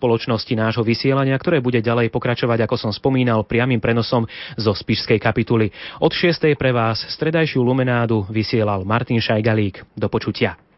spoločnosti nášho vysielania, ktoré bude ďalej pokračovať, ako som spomínal, priamým prenosom zo Spišskej kapituly. Od 6. pre vás stredajšiu lumenádu vysielal Martin Šajgalík. Do počutia.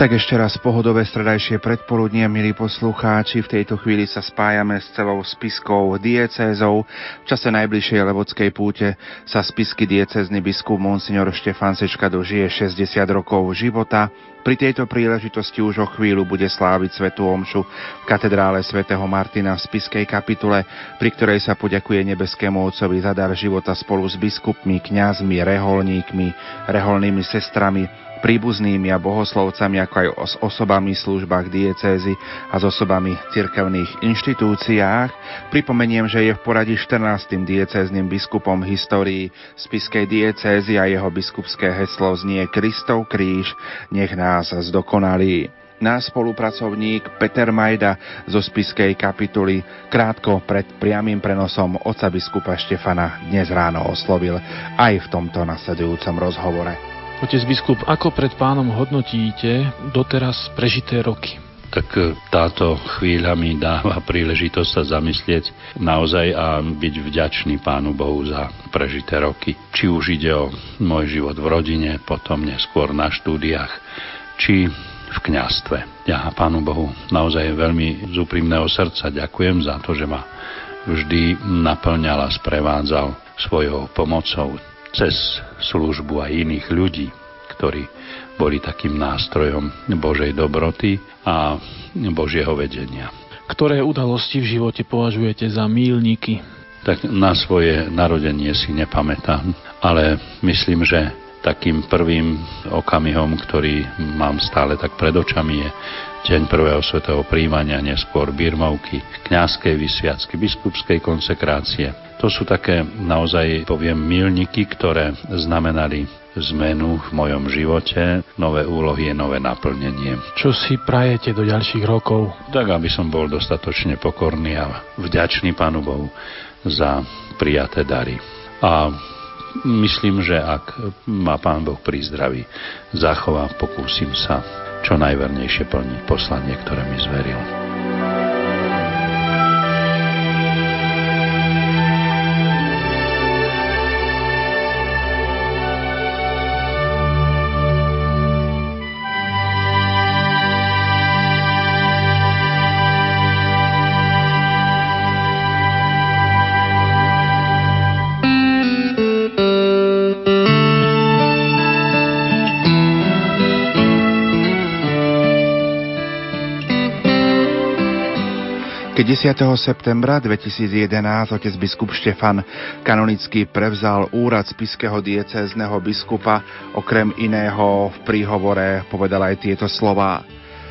Tak ešte raz pohodové stredajšie predpoludnie, milí poslucháči. V tejto chvíli sa spájame s celou spiskou diecézou. V čase najbližšej levodskej púte sa spisky diecézny biskup Monsignor Štefan Sečka dožije 60 rokov života. Pri tejto príležitosti už o chvíľu bude sláviť Svetu Omšu v katedrále svätého Martina v spiskej kapitule, pri ktorej sa poďakuje nebeskému Otcovi za dar života spolu s biskupmi, kňazmi, reholníkmi, reholnými sestrami, príbuznými a bohoslovcami, ako aj s osobami v službách diecézy a s osobami v cirkevných inštitúciách. Pripomeniem, že je v poradí 14. diecézným biskupom histórii spiskej diecézy a jeho biskupské heslo znie Kristov kríž, nech nás zdokonalí. Náš spolupracovník Peter Majda zo spiskej kapituly krátko pred priamým prenosom oca biskupa Štefana dnes ráno oslovil aj v tomto nasledujúcom rozhovore. Otec biskup, ako pred pánom hodnotíte doteraz prežité roky? tak e, táto chvíľa mi dáva príležitosť sa zamyslieť naozaj a byť vďačný Pánu Bohu za prežité roky. Či už ide o môj život v rodine, potom neskôr na štúdiách, či v kňastve. Ja Pánu Bohu naozaj veľmi z úprimného srdca ďakujem za to, že ma vždy naplňal a sprevádzal svojou pomocou cez službu aj iných ľudí, ktorí boli takým nástrojom Božej dobroty a Božieho vedenia. Ktoré udalosti v živote považujete za mílniky? Tak na svoje narodenie si nepamätám, ale myslím, že takým prvým okamihom, ktorý mám stále tak pred očami, je deň prvého svetého príjmania, neskôr birmovky, kňazskej vysviacky, biskupskej konsekrácie. To sú také naozaj, poviem, milníky, ktoré znamenali zmenu v mojom živote, nové úlohy, nové naplnenie. Čo si prajete do ďalších rokov? Tak, aby som bol dostatočne pokorný a vďačný Pánu Bohu za prijaté dary. A myslím, že ak má Pán Boh pri zdraví zachová, pokúsim sa čo najvernejšie plniť poslanie, ktoré mi zveril. 10. septembra 2011 otec biskup Štefan kanonicky prevzal úrad spiského diecézneho biskupa, okrem iného v príhovore povedal aj tieto slová.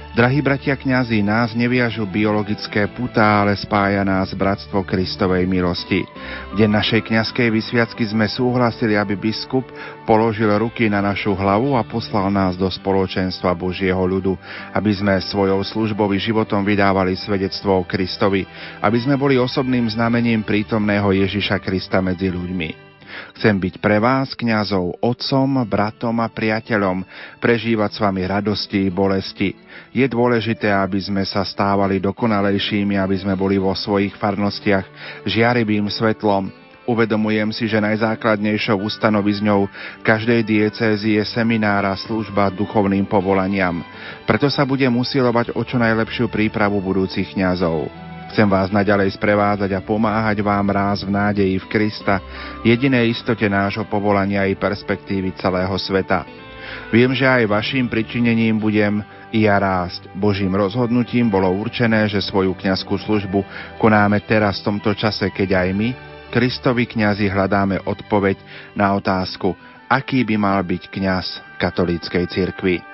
Drahí bratia kňazi, nás neviažu biologické putá, ale spája nás bratstvo Kristovej milosti. V deň našej kňazskej vysviacky sme súhlasili, aby biskup položil ruky na našu hlavu a poslal nás do spoločenstva Božieho ľudu, aby sme svojou službou životom vydávali svedectvo o Kristovi, aby sme boli osobným znamením prítomného Ježiša Krista medzi ľuďmi. Chcem byť pre vás, kňazov, otcom, bratom a priateľom, prežívať s vami radosti i bolesti. Je dôležité, aby sme sa stávali dokonalejšími, aby sme boli vo svojich farnostiach žiarivým svetlom, Uvedomujem si, že najzákladnejšou ustanovizňou každej diecézy je seminára služba duchovným povolaniam. Preto sa budem usilovať o čo najlepšiu prípravu budúcich kňazov. Chcem vás naďalej sprevádzať a pomáhať vám ráz v nádeji v Krista, jedinej istote nášho povolania i perspektívy celého sveta. Viem, že aj vašim pričinením budem i ja rásť. Božím rozhodnutím bolo určené, že svoju kňazskú službu konáme teraz v tomto čase, keď aj my, Kristovi kňazi, hľadáme odpoveď na otázku, aký by mal byť kňaz katolíckej cirkvi.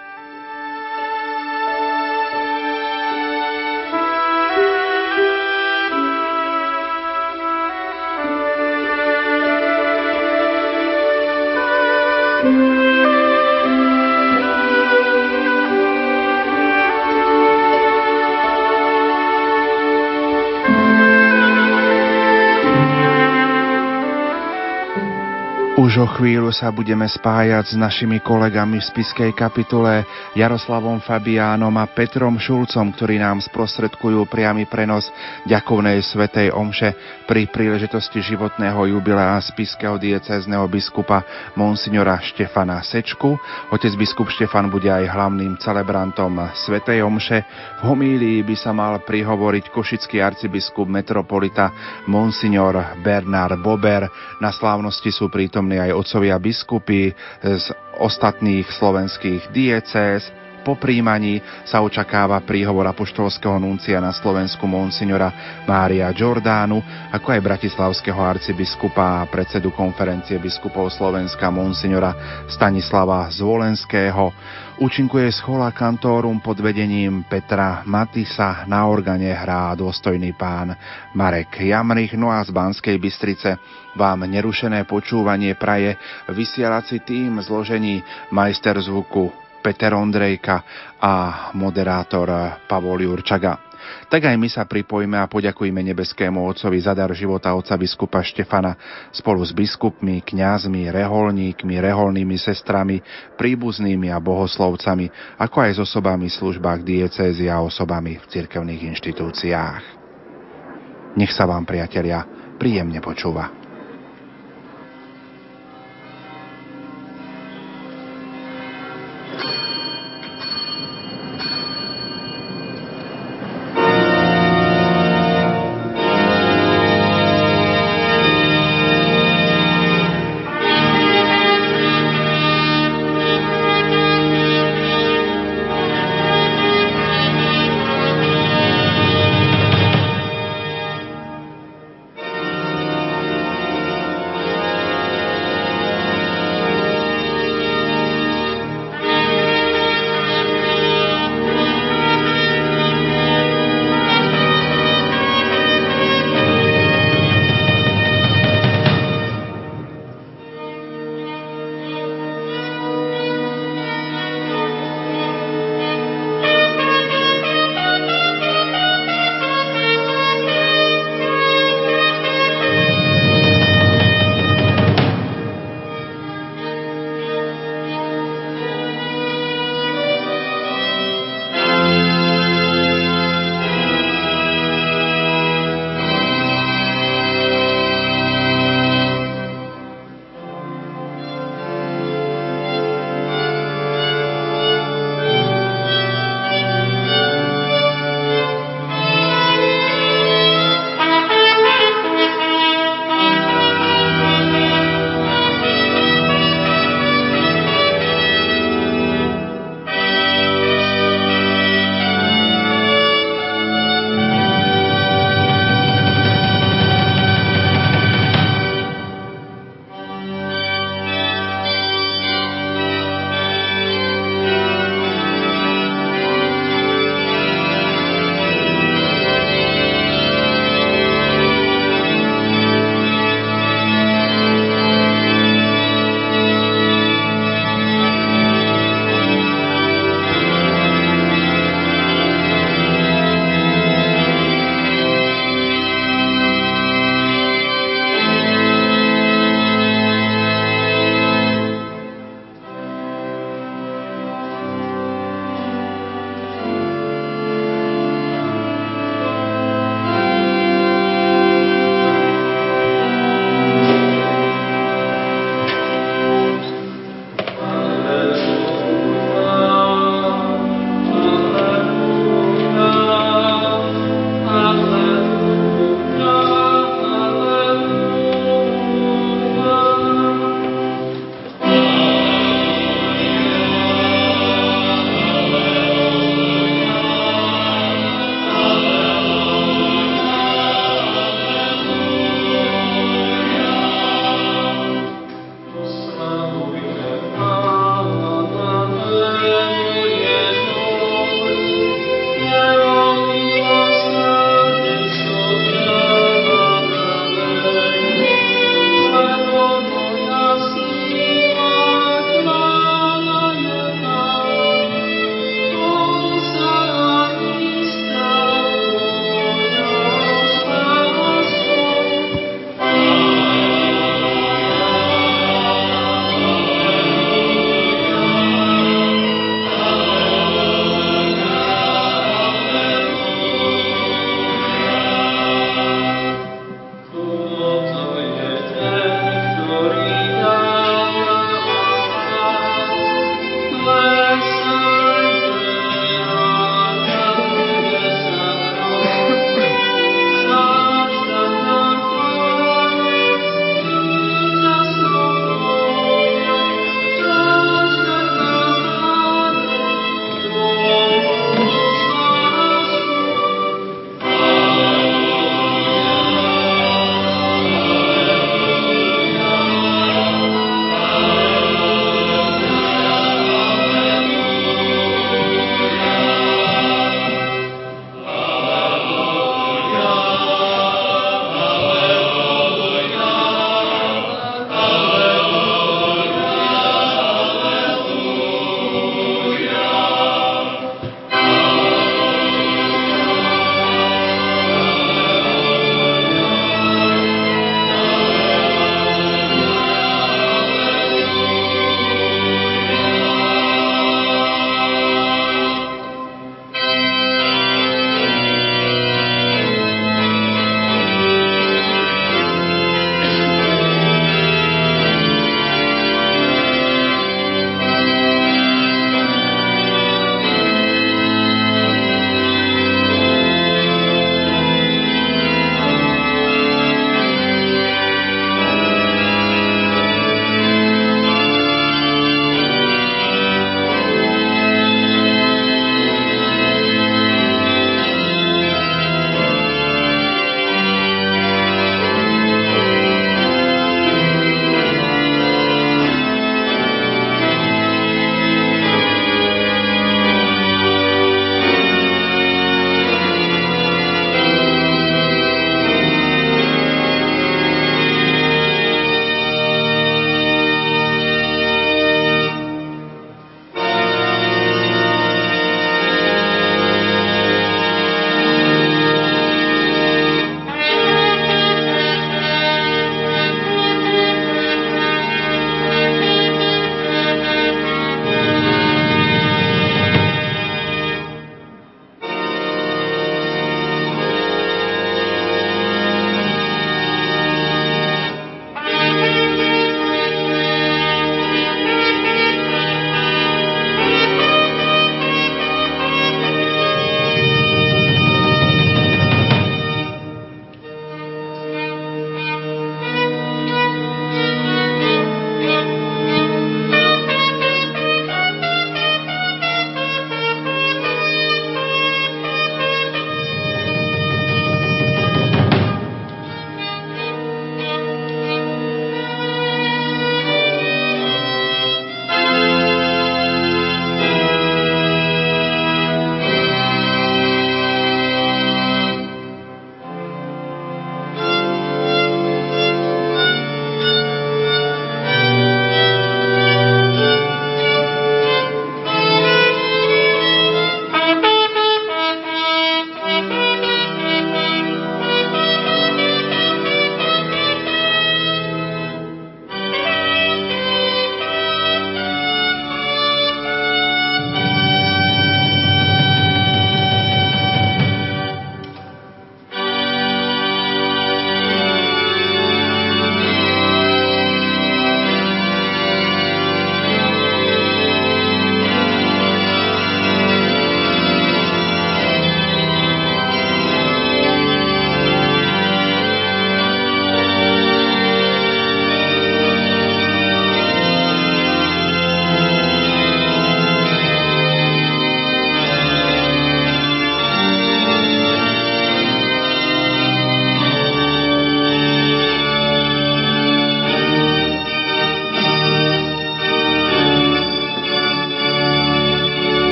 Už chvíľu sa budeme spájať s našimi kolegami v spiskej kapitule Jaroslavom Fabiánom a Petrom Šulcom, ktorí nám sprostredkujú priamy prenos ďakovnej svetej omše pri príležitosti životného jubilea spiského diecézneho biskupa Monsignora Štefana Sečku. Otec biskup Štefan bude aj hlavným celebrantom svetej omše. V homílii by sa mal prihovoriť košický arcibiskup metropolita Monsignor Bernard Bober. Na slávnosti sú prítomní aj otcovia biskupy z ostatných slovenských diecéz. Po príjmaní sa očakáva príhovor apoštolského nuncia na Slovensku monsignora Mária Giordánu, ako aj bratislavského arcibiskupa a predsedu konferencie biskupov Slovenska monsignora Stanislava Zvolenského. Účinkuje schola kantórum pod vedením Petra Matisa, na organe hrá dôstojný pán Marek Jamrich, no a z Banskej Bystrice vám nerušené počúvanie praje. Vysielací tým zložení majster zvuku Peter Ondrejka a moderátor Pavol Jurčaga. tak aj my sa pripojíme a poďakujme nebeskému Otcovi za dar života otca biskupa Štefana spolu s biskupmi, kňazmi, reholníkmi, reholnými sestrami, príbuznými a bohoslovcami, ako aj s osobami v službách diecézy a osobami v cirkevných inštitúciách. Nech sa vám, priatelia, príjemne počúva.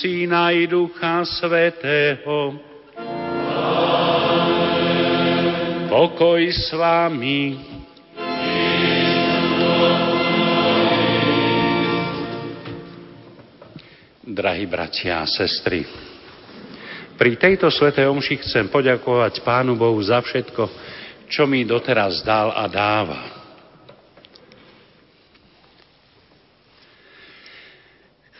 Syna i Ducha Svetého. Pokoj s vami. Drahí bratia a sestry, pri tejto svetej omši chcem poďakovať Pánu Bohu za všetko, čo mi doteraz dal a dáva.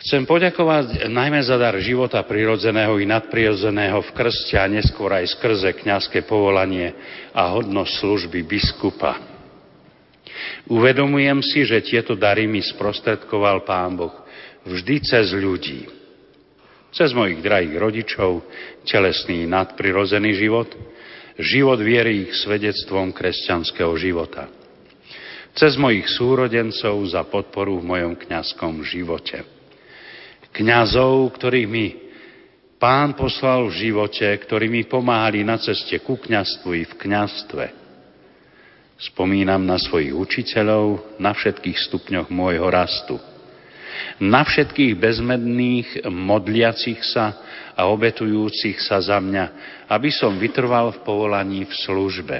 Chcem poďakovať najmä za dar života prirodzeného i nadprirodzeného v krste a neskôr aj skrze kňazské povolanie a hodnosť služby biskupa. Uvedomujem si, že tieto dary mi sprostredkoval Pán Boh vždy cez ľudí. Cez mojich drahých rodičov, telesný nadprirodzený život, život viery ich svedectvom kresťanského života. Cez mojich súrodencov za podporu v mojom kňazskom živote kňazov, ktorých mi pán poslal v živote, ktorí mi pomáhali na ceste ku kňastvu i v kňastve. Spomínam na svojich učiteľov na všetkých stupňoch môjho rastu. Na všetkých bezmedných, modliacich sa a obetujúcich sa za mňa, aby som vytrval v povolaní v službe.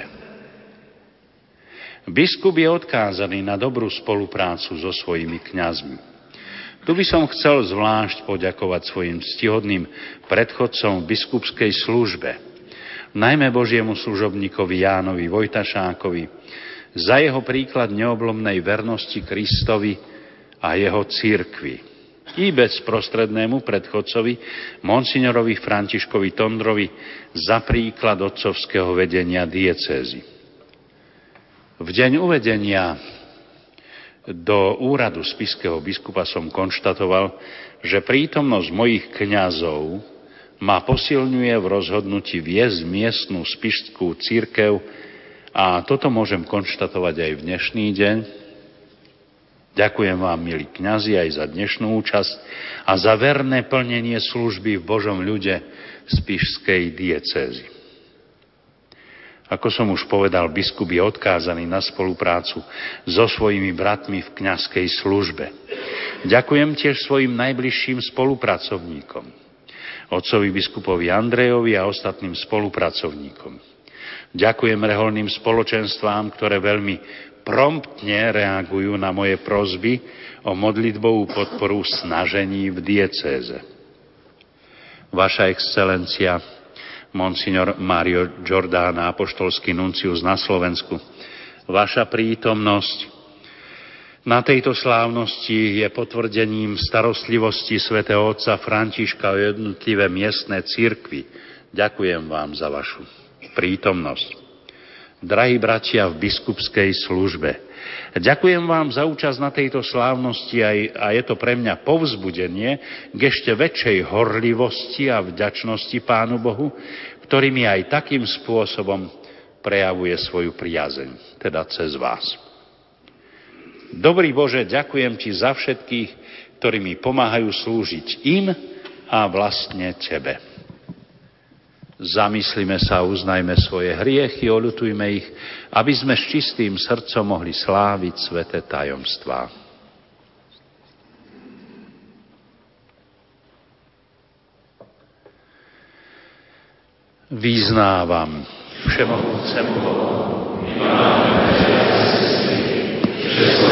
Biskup je odkázaný na dobrú spoluprácu so svojimi kňazmi. Tu by som chcel zvlášť poďakovať svojim stihodným predchodcom v biskupskej službe, najmä Božiemu služobníkovi Jánovi Vojtašákovi, za jeho príklad neoblomnej vernosti Kristovi a jeho církvi. I bezprostrednému predchodcovi, monsignorovi Františkovi Tondrovi, za príklad otcovského vedenia diecézy. V deň uvedenia do úradu spiského biskupa som konštatoval, že prítomnosť mojich kňazov ma posilňuje v rozhodnutí viesť miestnú spišskú církev a toto môžem konštatovať aj v dnešný deň. Ďakujem vám, milí kňazi, aj za dnešnú účasť a za verné plnenie služby v Božom ľude spišskej diecézy. Ako som už povedal, biskup je odkázaný na spoluprácu so svojimi bratmi v kňazskej službe. Ďakujem tiež svojim najbližším spolupracovníkom, otcovi biskupovi Andrejovi a ostatným spolupracovníkom. Ďakujem reholným spoločenstvám, ktoré veľmi promptne reagujú na moje prozby o modlitbovú podporu snažení v diecéze. Vaša excelencia, monsignor Mario Giordana, apoštolský nuncius na Slovensku. Vaša prítomnosť na tejto slávnosti je potvrdením starostlivosti svätého otca Františka o jednotlivé miestne církvy. Ďakujem vám za vašu prítomnosť. Drahí bratia v biskupskej službe, ďakujem vám za účasť na tejto slávnosti a je to pre mňa povzbudenie k ešte väčšej horlivosti a vďačnosti Pánu Bohu, ktorý mi aj takým spôsobom prejavuje svoju priazeň, teda cez vás. Dobrý Bože, ďakujem Ti za všetkých, ktorí mi pomáhajú slúžiť im a vlastne Tebe. Zamyslíme sa, uznajme svoje hriechy, olutujme ich, aby sme s čistým srdcom mohli sláviť sveté tajomstvá. Význávam všemohúcemu že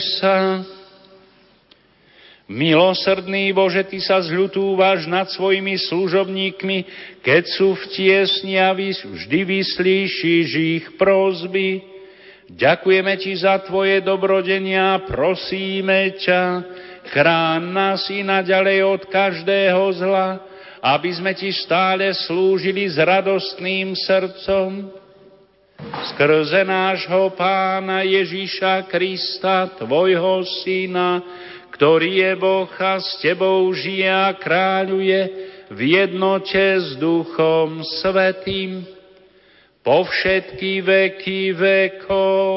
Sa. Milosrdný Bože, Ty sa zľutúvaš nad svojimi služobníkmi, keď sú v tiesni a vždy vyslíšiš ich prozby. Ďakujeme Ti za Tvoje dobrodenia, prosíme ťa, chrán nás i naďalej od každého zla, aby sme Ti stále slúžili s radostným srdcom skrze nášho pána Ježíša Krista, Tvojho Syna, ktorý je Boh a s Tebou žije a kráľuje v jednote s Duchom Svetým po všetky veky vekov.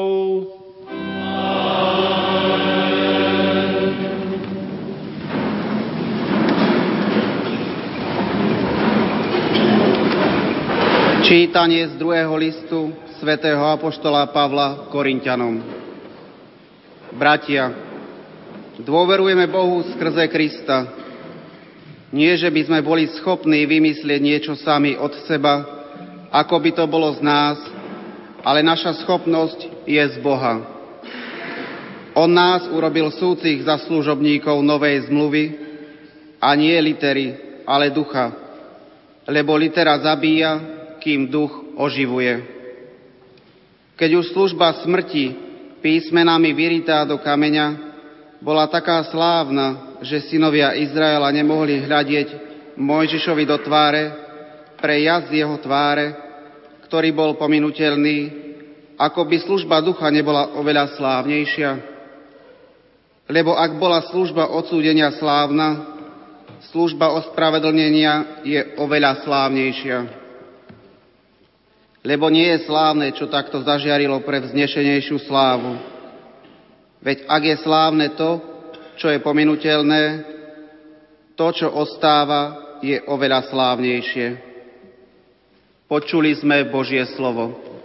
Čítanie z druhého listu svätého Apoštola Pavla Korintianom. Bratia, dôverujeme Bohu skrze Krista. Nie, že by sme boli schopní vymyslieť niečo sami od seba, ako by to bolo z nás, ale naša schopnosť je z Boha. On nás urobil súcich za služobníkov novej zmluvy a nie litery, ale ducha, lebo litera zabíja, kým duch oživuje. Keď už služba smrti písmenami vyritá do kameňa bola taká slávna, že synovia Izraela nemohli hľadieť Mojžišovi do tváre pre jazd jeho tváre, ktorý bol pominutelný, ako by služba ducha nebola oveľa slávnejšia. Lebo ak bola služba odsúdenia slávna, služba ospravedlnenia je oveľa slávnejšia lebo nie je slávne, čo takto zažiarilo pre vznešenejšiu slávu. Veď ak je slávne to, čo je pominutelné, to, čo ostáva, je oveľa slávnejšie. Počuli sme Božie slovo.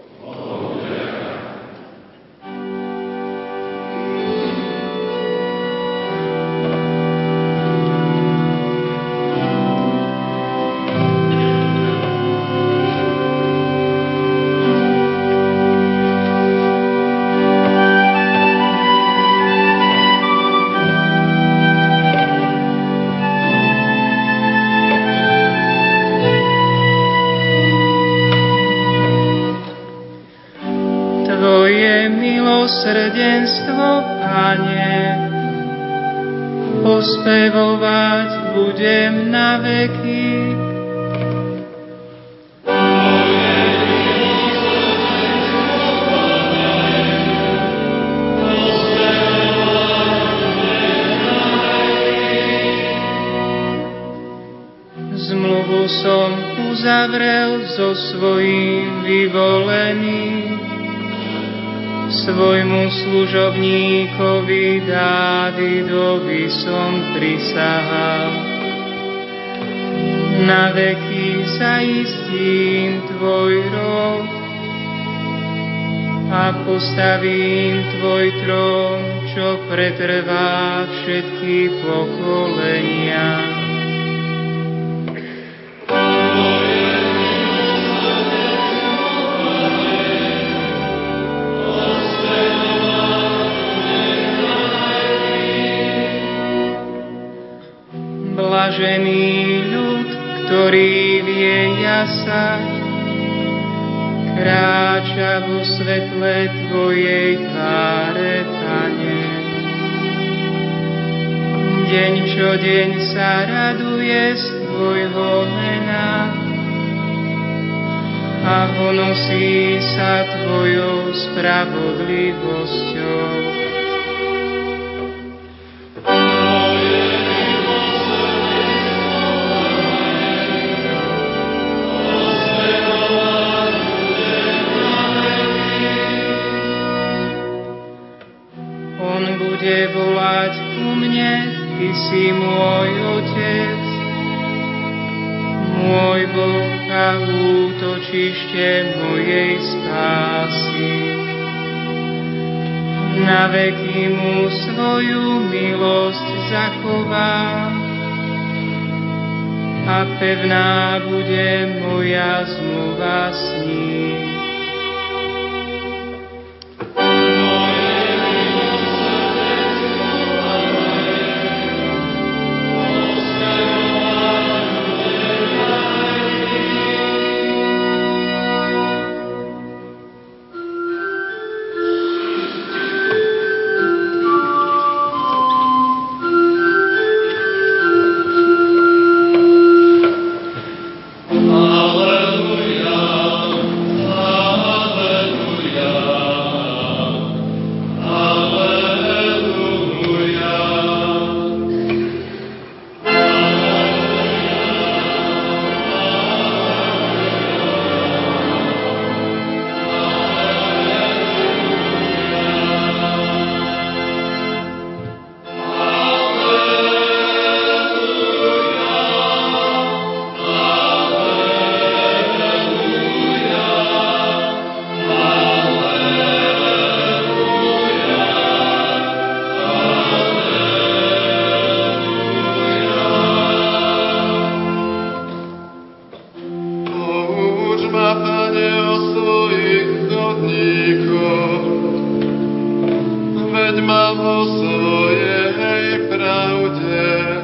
Veď ma vo svojej pravde.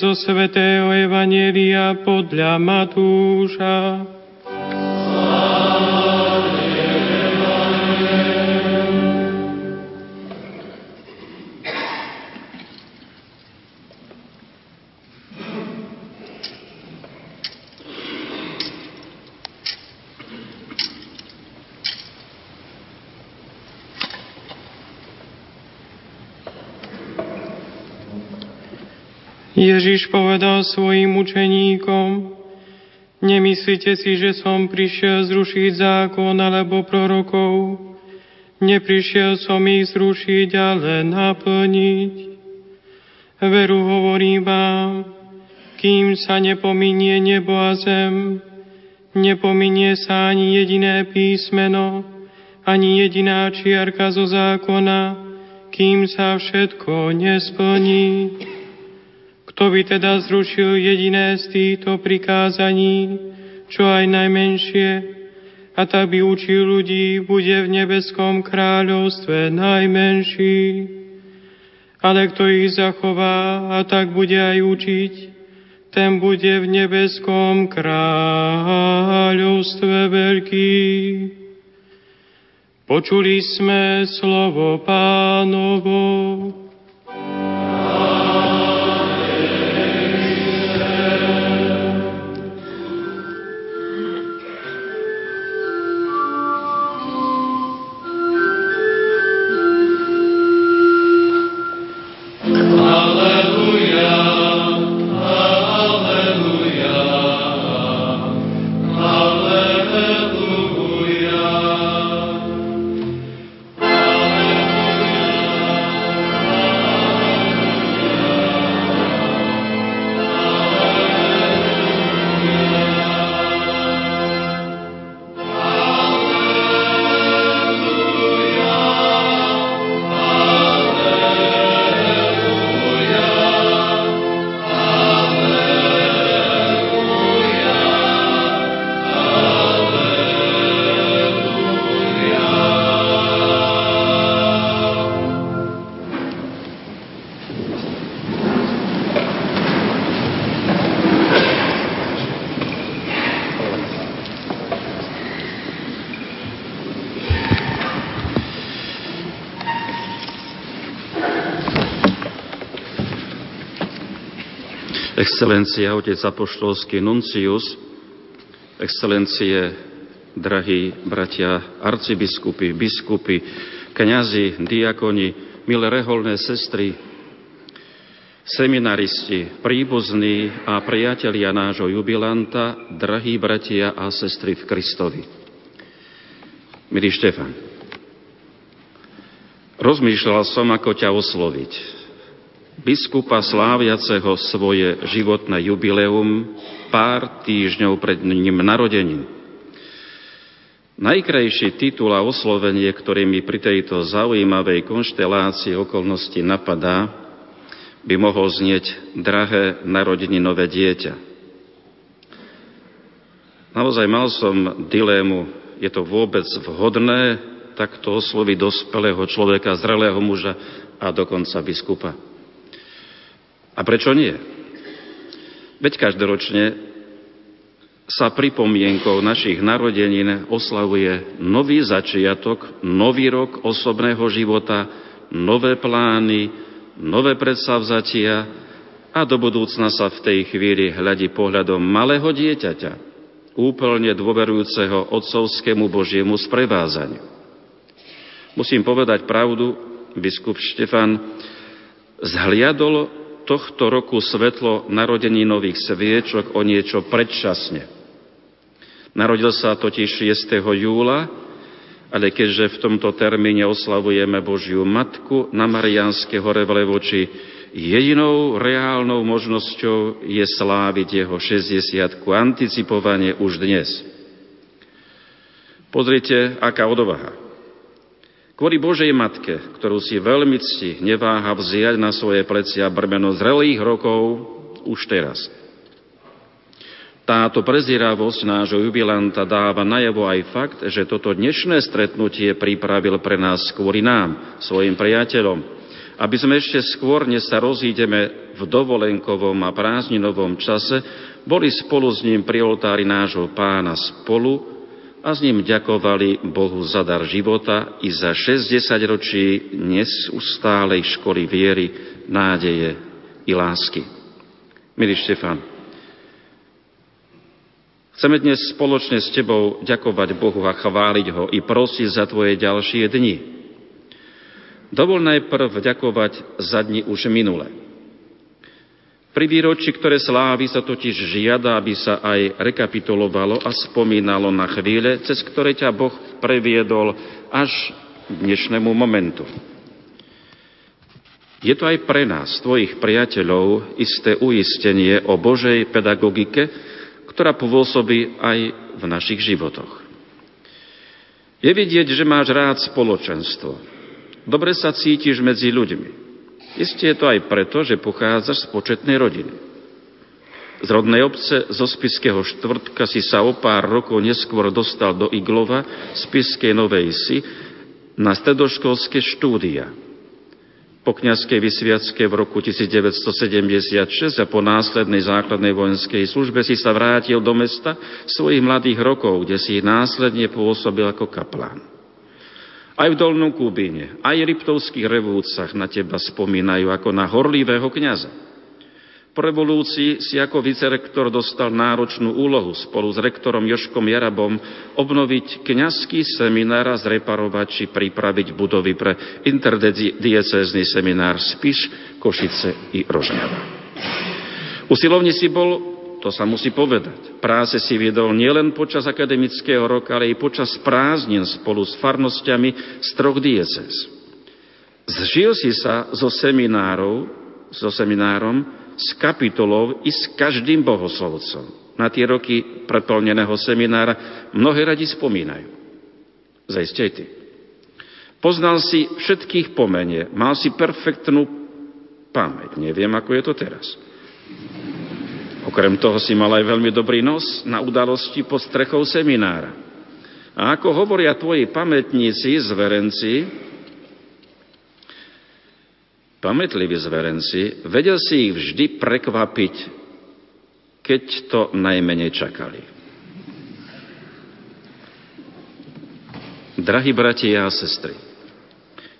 zo Svetého Evanielia podľa Matúša. Ježiš povedal svojim učeníkom, nemyslíte si, že som prišiel zrušiť zákon alebo prorokov. Neprišiel som ich zrušiť, ale naplniť. Veru hovorím vám, kým sa nepominie nebo a zem, nepominie sa ani jediné písmeno, ani jediná čiarka zo zákona, kým sa všetko nesplní. Kto by teda zrušil jediné z týchto prikázaní, čo aj najmenšie, a tak by učil ľudí, bude v nebeskom kráľovstve najmenší. Ale kto ich zachová a tak bude aj učiť, ten bude v nebeskom kráľovstve veľký. Počuli sme slovo pánovo. Excelencia, otec apoštolský nuncius, excelencie, drahí bratia arcibiskupy, biskupy, kňazi, diakoni, milé reholné sestry, seminaristi, príbuzní a priatelia nášho jubilanta, drahí bratia a sestry v Kristovi. Milý Štefan, rozmýšľal som, ako ťa osloviť biskupa sláviaceho svoje životné jubileum pár týždňov pred ním narodením. Najkrajší titul a oslovenie, ktorý mi pri tejto zaujímavej konštelácii okolnosti napadá, by mohol znieť drahé narodeninové dieťa. Naozaj mal som dilému, je to vôbec vhodné takto osloviť dospelého človeka, zrelého muža a dokonca biskupa. A prečo nie? Veď každoročne sa pripomienkou našich narodenín oslavuje nový začiatok, nový rok osobného života, nové plány, nové predsavzatia a do budúcna sa v tej chvíli hľadí pohľadom malého dieťaťa, úplne dôverujúceho otcovskému Božiemu sprevázaniu. Musím povedať pravdu, biskup Štefan zhliadol tohto roku svetlo narodení nových sviečok o niečo predčasne. Narodil sa totiž 6. júla, ale keďže v tomto termíne oslavujeme Božiu Matku na Marianské hore v Levoči, jedinou reálnou možnosťou je sláviť jeho 60 anticipovanie už dnes. Pozrite, aká odvaha. Kvôli Božej Matke, ktorú si veľmi cti, neváha vziať na svoje plecia brmeno zrelých rokov už teraz. Táto prezieravosť nášho jubilanta dáva najavo aj fakt, že toto dnešné stretnutie pripravil pre nás kvôli nám, svojim priateľom, aby sme ešte skôr, než sa rozídeme v dovolenkovom a prázdninovom čase, boli spolu s ním pri oltári nášho pána spolu a s ním ďakovali Bohu za dar života i za 60 ročí nesustálej školy viery, nádeje i lásky. Milý Štefan, chceme dnes spoločne s Tebou ďakovať Bohu a chváliť Ho i prosiť za Tvoje ďalšie dni. Dovol najprv ďakovať za dni už minule. Pri výročí, ktoré slávi, sa totiž žiada, aby sa aj rekapitulovalo a spomínalo na chvíle, cez ktoré ťa Boh previedol až dnešnému momentu. Je to aj pre nás, tvojich priateľov, isté uistenie o Božej pedagogike, ktorá pôsobí aj v našich životoch. Je vidieť, že máš rád spoločenstvo. Dobre sa cítiš medzi ľuďmi. Isté je to aj preto, že pochádzaš z početnej rodiny. Z rodnej obce zo Spiského štvrtka si sa o pár rokov neskôr dostal do Iglova Spiskej Novej Si na stredoškolské štúdia. Po kniazkej vysviacke v roku 1976 a po následnej základnej vojenskej službe si sa vrátil do mesta svojich mladých rokov, kde si následne pôsobil ako kaplán. Aj v Dolnom Kúbine, aj v Riptovských revúcach na teba spomínajú ako na horlivého kniaza. Po revolúcii si ako vicerektor dostal náročnú úlohu spolu s rektorom Joškom Jarabom obnoviť kňazský seminár a zreparovať či pripraviť budovy pre interdiecézny seminár Spiš, Košice i Rožňava. Usilovne si bol, to sa musí povedať, práce si viedol nielen počas akademického roka, ale i počas prázdnin spolu s farnosťami z troch diecéz. Zžil si sa so seminárov, so seminárom, s kapitolou i s každým bohoslovcom. Na tie roky preplneného seminára mnohé radi spomínajú. Zajste aj ty. Poznal si všetkých pomenie, mal si perfektnú pamäť. Neviem, ako je to teraz. Okrem toho si mal aj veľmi dobrý nos na udalosti pod strechou seminára. A ako hovoria tvoji pamätníci, zverenci, pamätliví zverenci, vedel si ich vždy prekvapiť, keď to najmenej čakali. Drahí bratia a sestry,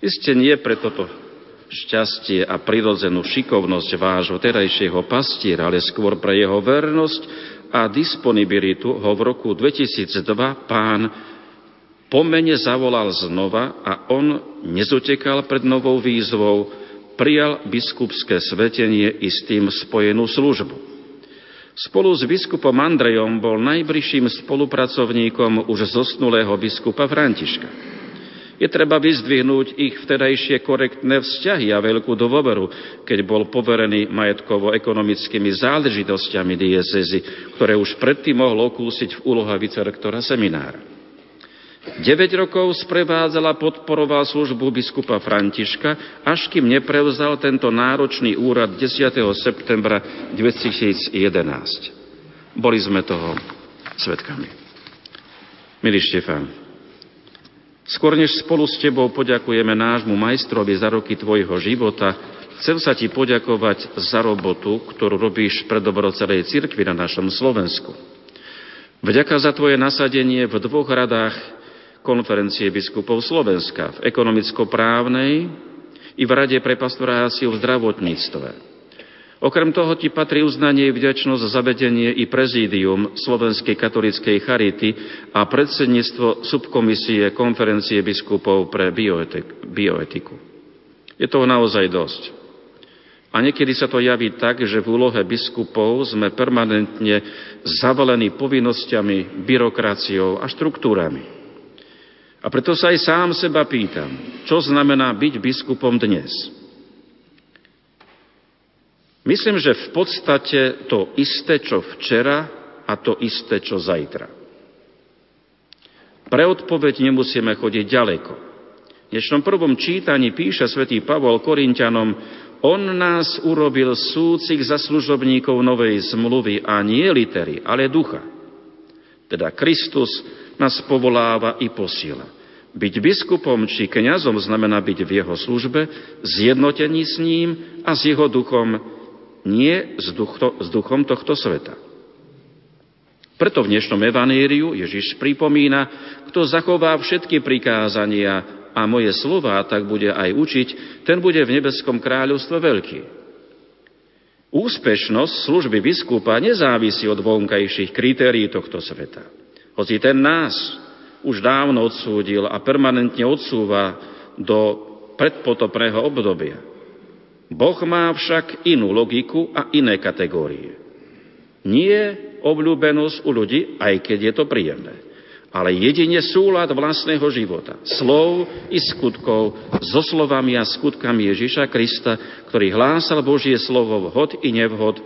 iste nie pre toto šťastie a prirodzenú šikovnosť vášho terajšieho pastiera, ale skôr pre jeho vernosť a disponibilitu ho v roku 2002 pán pomene zavolal znova a on nezutekal pred novou výzvou, prijal biskupské svetenie i s tým spojenú službu. Spolu s biskupom Andrejom bol najbližším spolupracovníkom už zosnulého biskupa Františka. Je treba vyzdvihnúť ich vtedajšie korektné vzťahy a veľkú dôveru, keď bol poverený majetkovo-ekonomickými záležitosťami diecezy, ktoré už predtým mohol okúsiť v úloha vicerektora seminára. 9 rokov sprevádzala podporoval službu biskupa Františka, až kým neprevzal tento náročný úrad 10. septembra 2011. Boli sme toho svetkami. Milý Štefán, skôr než spolu s tebou poďakujeme nášmu majstrovi za roky tvojho života, chcem sa ti poďakovať za robotu, ktorú robíš pre dobro celej cirkvi na našom Slovensku. Vďaka za tvoje nasadenie v dvoch radách konferencie biskupov Slovenska v ekonomicko-právnej i v Rade pre pastoráciu v zdravotníctve. Okrem toho ti patrí uznanie vďačnosť za zavedenie i prezídium Slovenskej katolíckej charity a predsedníctvo subkomisie konferencie biskupov pre bioetiku. Je toho naozaj dosť. A niekedy sa to javí tak, že v úlohe biskupov sme permanentne zavalení povinnosťami, byrokraciou a štruktúrami. A preto sa aj sám seba pýtam, čo znamená byť biskupom dnes. Myslím, že v podstate to isté, čo včera a to isté, čo zajtra. Pre odpoveď nemusíme chodiť ďaleko. V dnešnom prvom čítaní píše svätý Pavol Korintianom, on nás urobil súcich za služobníkov novej zmluvy a nie litery, ale ducha. Teda Kristus nás povoláva i posiela. Byť biskupom či kňazom znamená byť v jeho službe, zjednotení s ním a s jeho duchom, nie s, ducho, s duchom tohto sveta. Preto v dnešnom evaníriu Ježiš pripomína, kto zachová všetky prikázania a moje slova tak bude aj učiť, ten bude v nebeskom kráľovstve veľký. Úspešnosť služby biskupa nezávisí od vonkajších kritérií tohto sveta. Hoci ten nás už dávno odsúdil a permanentne odsúva do predpotopného obdobia. Boh má však inú logiku a iné kategórie. Nie obľúbenosť u ľudí, aj keď je to príjemné, ale jedine súlad vlastného života, slov i skutkov so slovami a skutkami Ježiša Krista, ktorý hlásal Božie slovo vhod i nevhod,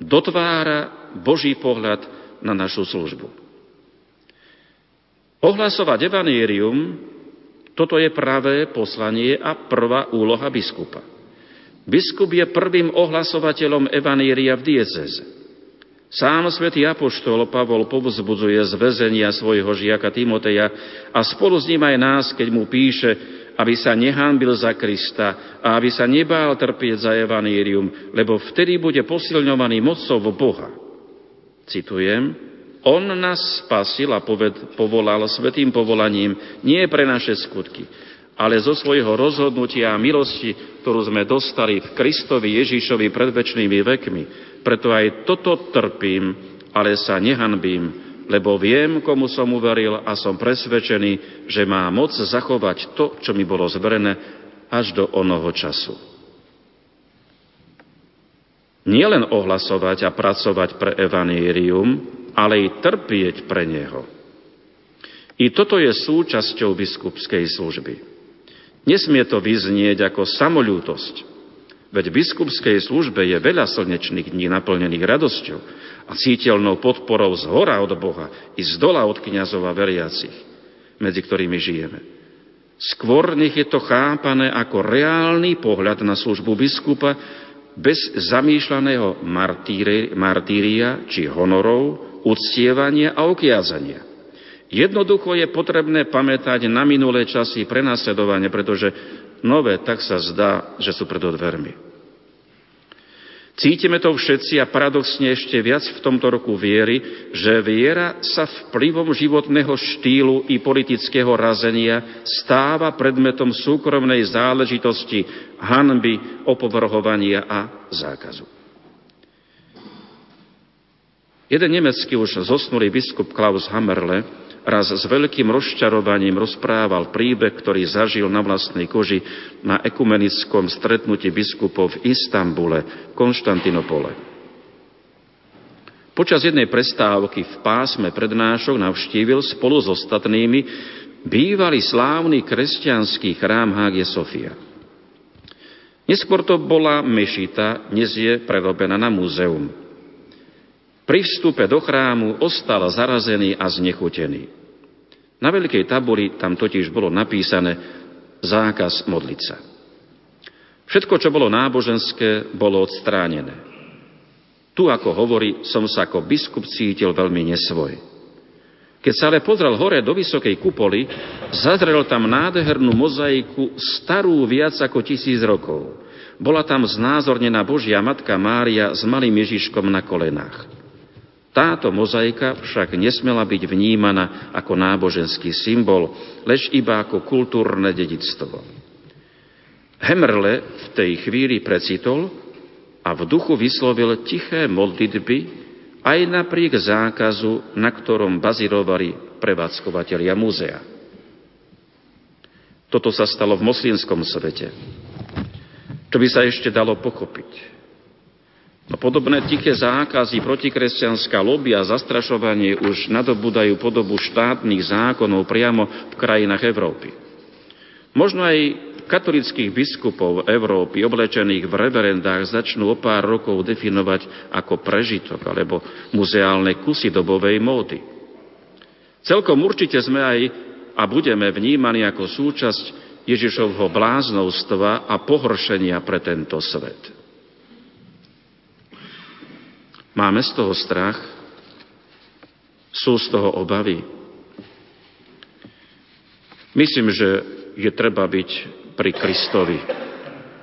dotvára Boží pohľad na našu službu. Ohlasovať evanírium, toto je pravé poslanie a prvá úloha biskupa. Biskup je prvým ohlasovateľom evaníria v dieceze. Sám svätý Apoštol Pavol povzbudzuje z väzenia svojho žiaka Timoteja a spolu s ním aj nás, keď mu píše, aby sa nehanbil za Krista a aby sa nebál trpieť za Evanírium, lebo vtedy bude posilňovaný mocou Boha. Citujem, On nás spasil a poved, povolal svetým povolaním nie pre naše skutky, ale zo svojho rozhodnutia a milosti, ktorú sme dostali v Kristovi Ježišovi pred väčšnými vekmi, preto aj toto trpím, ale sa nehanbím, lebo viem, komu som uveril a som presvedčený, že má moc zachovať to, čo mi bolo zverené až do onoho času. Nielen ohlasovať a pracovať pre evanírium, ale i trpieť pre neho. I toto je súčasťou biskupskej služby. Nesmie to vyznieť ako samolútosť, Veď v biskupskej službe je veľa slnečných dní naplnených radosťou a cítelnou podporou z hora od Boha i z dola od kniazov a veriacich, medzi ktorými žijeme. Skôr nech je to chápané ako reálny pohľad na službu biskupa bez zamýšľaného martíria či honorov, uctievania a okiazania. Jednoducho je potrebné pamätať na minulé časy prenasledovania, pretože nové, tak sa zdá, že sú pred dvermi. Cítime to všetci a paradoxne ešte viac v tomto roku viery, že viera sa vplyvom životného štýlu i politického razenia stáva predmetom súkromnej záležitosti, hanby, opovrhovania a zákazu. Jeden nemecký už zosnulý biskup Klaus Hammerle raz s veľkým rozčarovaním rozprával príbeh, ktorý zažil na vlastnej koži na ekumenickom stretnutí biskupov v Istambule, Konštantinopole. Počas jednej prestávky v pásme prednášok navštívil spolu s ostatnými bývalý slávny kresťanský chrám Hagie Sofia. Neskôr to bola mešita, dnes je prerobená na múzeum. Pri vstupe do chrámu ostal zarazený a znechutený. Na veľkej tabuli tam totiž bolo napísané zákaz modliť sa. Všetko, čo bolo náboženské, bolo odstránené. Tu, ako hovorí, som sa ako biskup cítil veľmi nesvoj. Keď sa ale pozrel hore do vysokej kupoly, zazrel tam nádhernú mozaiku starú viac ako tisíc rokov. Bola tam znázornená Božia Matka Mária s malým Ježiškom na kolenách. Táto mozaika však nesmela byť vnímaná ako náboženský symbol, lež iba ako kultúrne dedictvo. Hemrle v tej chvíli precitol a v duchu vyslovil tiché modlitby aj napriek zákazu, na ktorom bazírovali prevádzkovateľia múzea. Toto sa stalo v moslimskom svete. Čo by sa ešte dalo pochopiť? No podobné tiché zákazy, protikresťanská lobby a zastrašovanie už nadobúdajú podobu štátnych zákonov priamo v krajinách Európy. Možno aj katolických biskupov Európy oblečených v reverendách začnú o pár rokov definovať ako prežitok alebo muzeálne kusy dobovej módy. Celkom určite sme aj a budeme vnímaní ako súčasť Ježišovho bláznovstva a pohoršenia pre tento svet. Máme z toho strach? Sú z toho obavy? Myslím, že je treba byť pri Kristovi.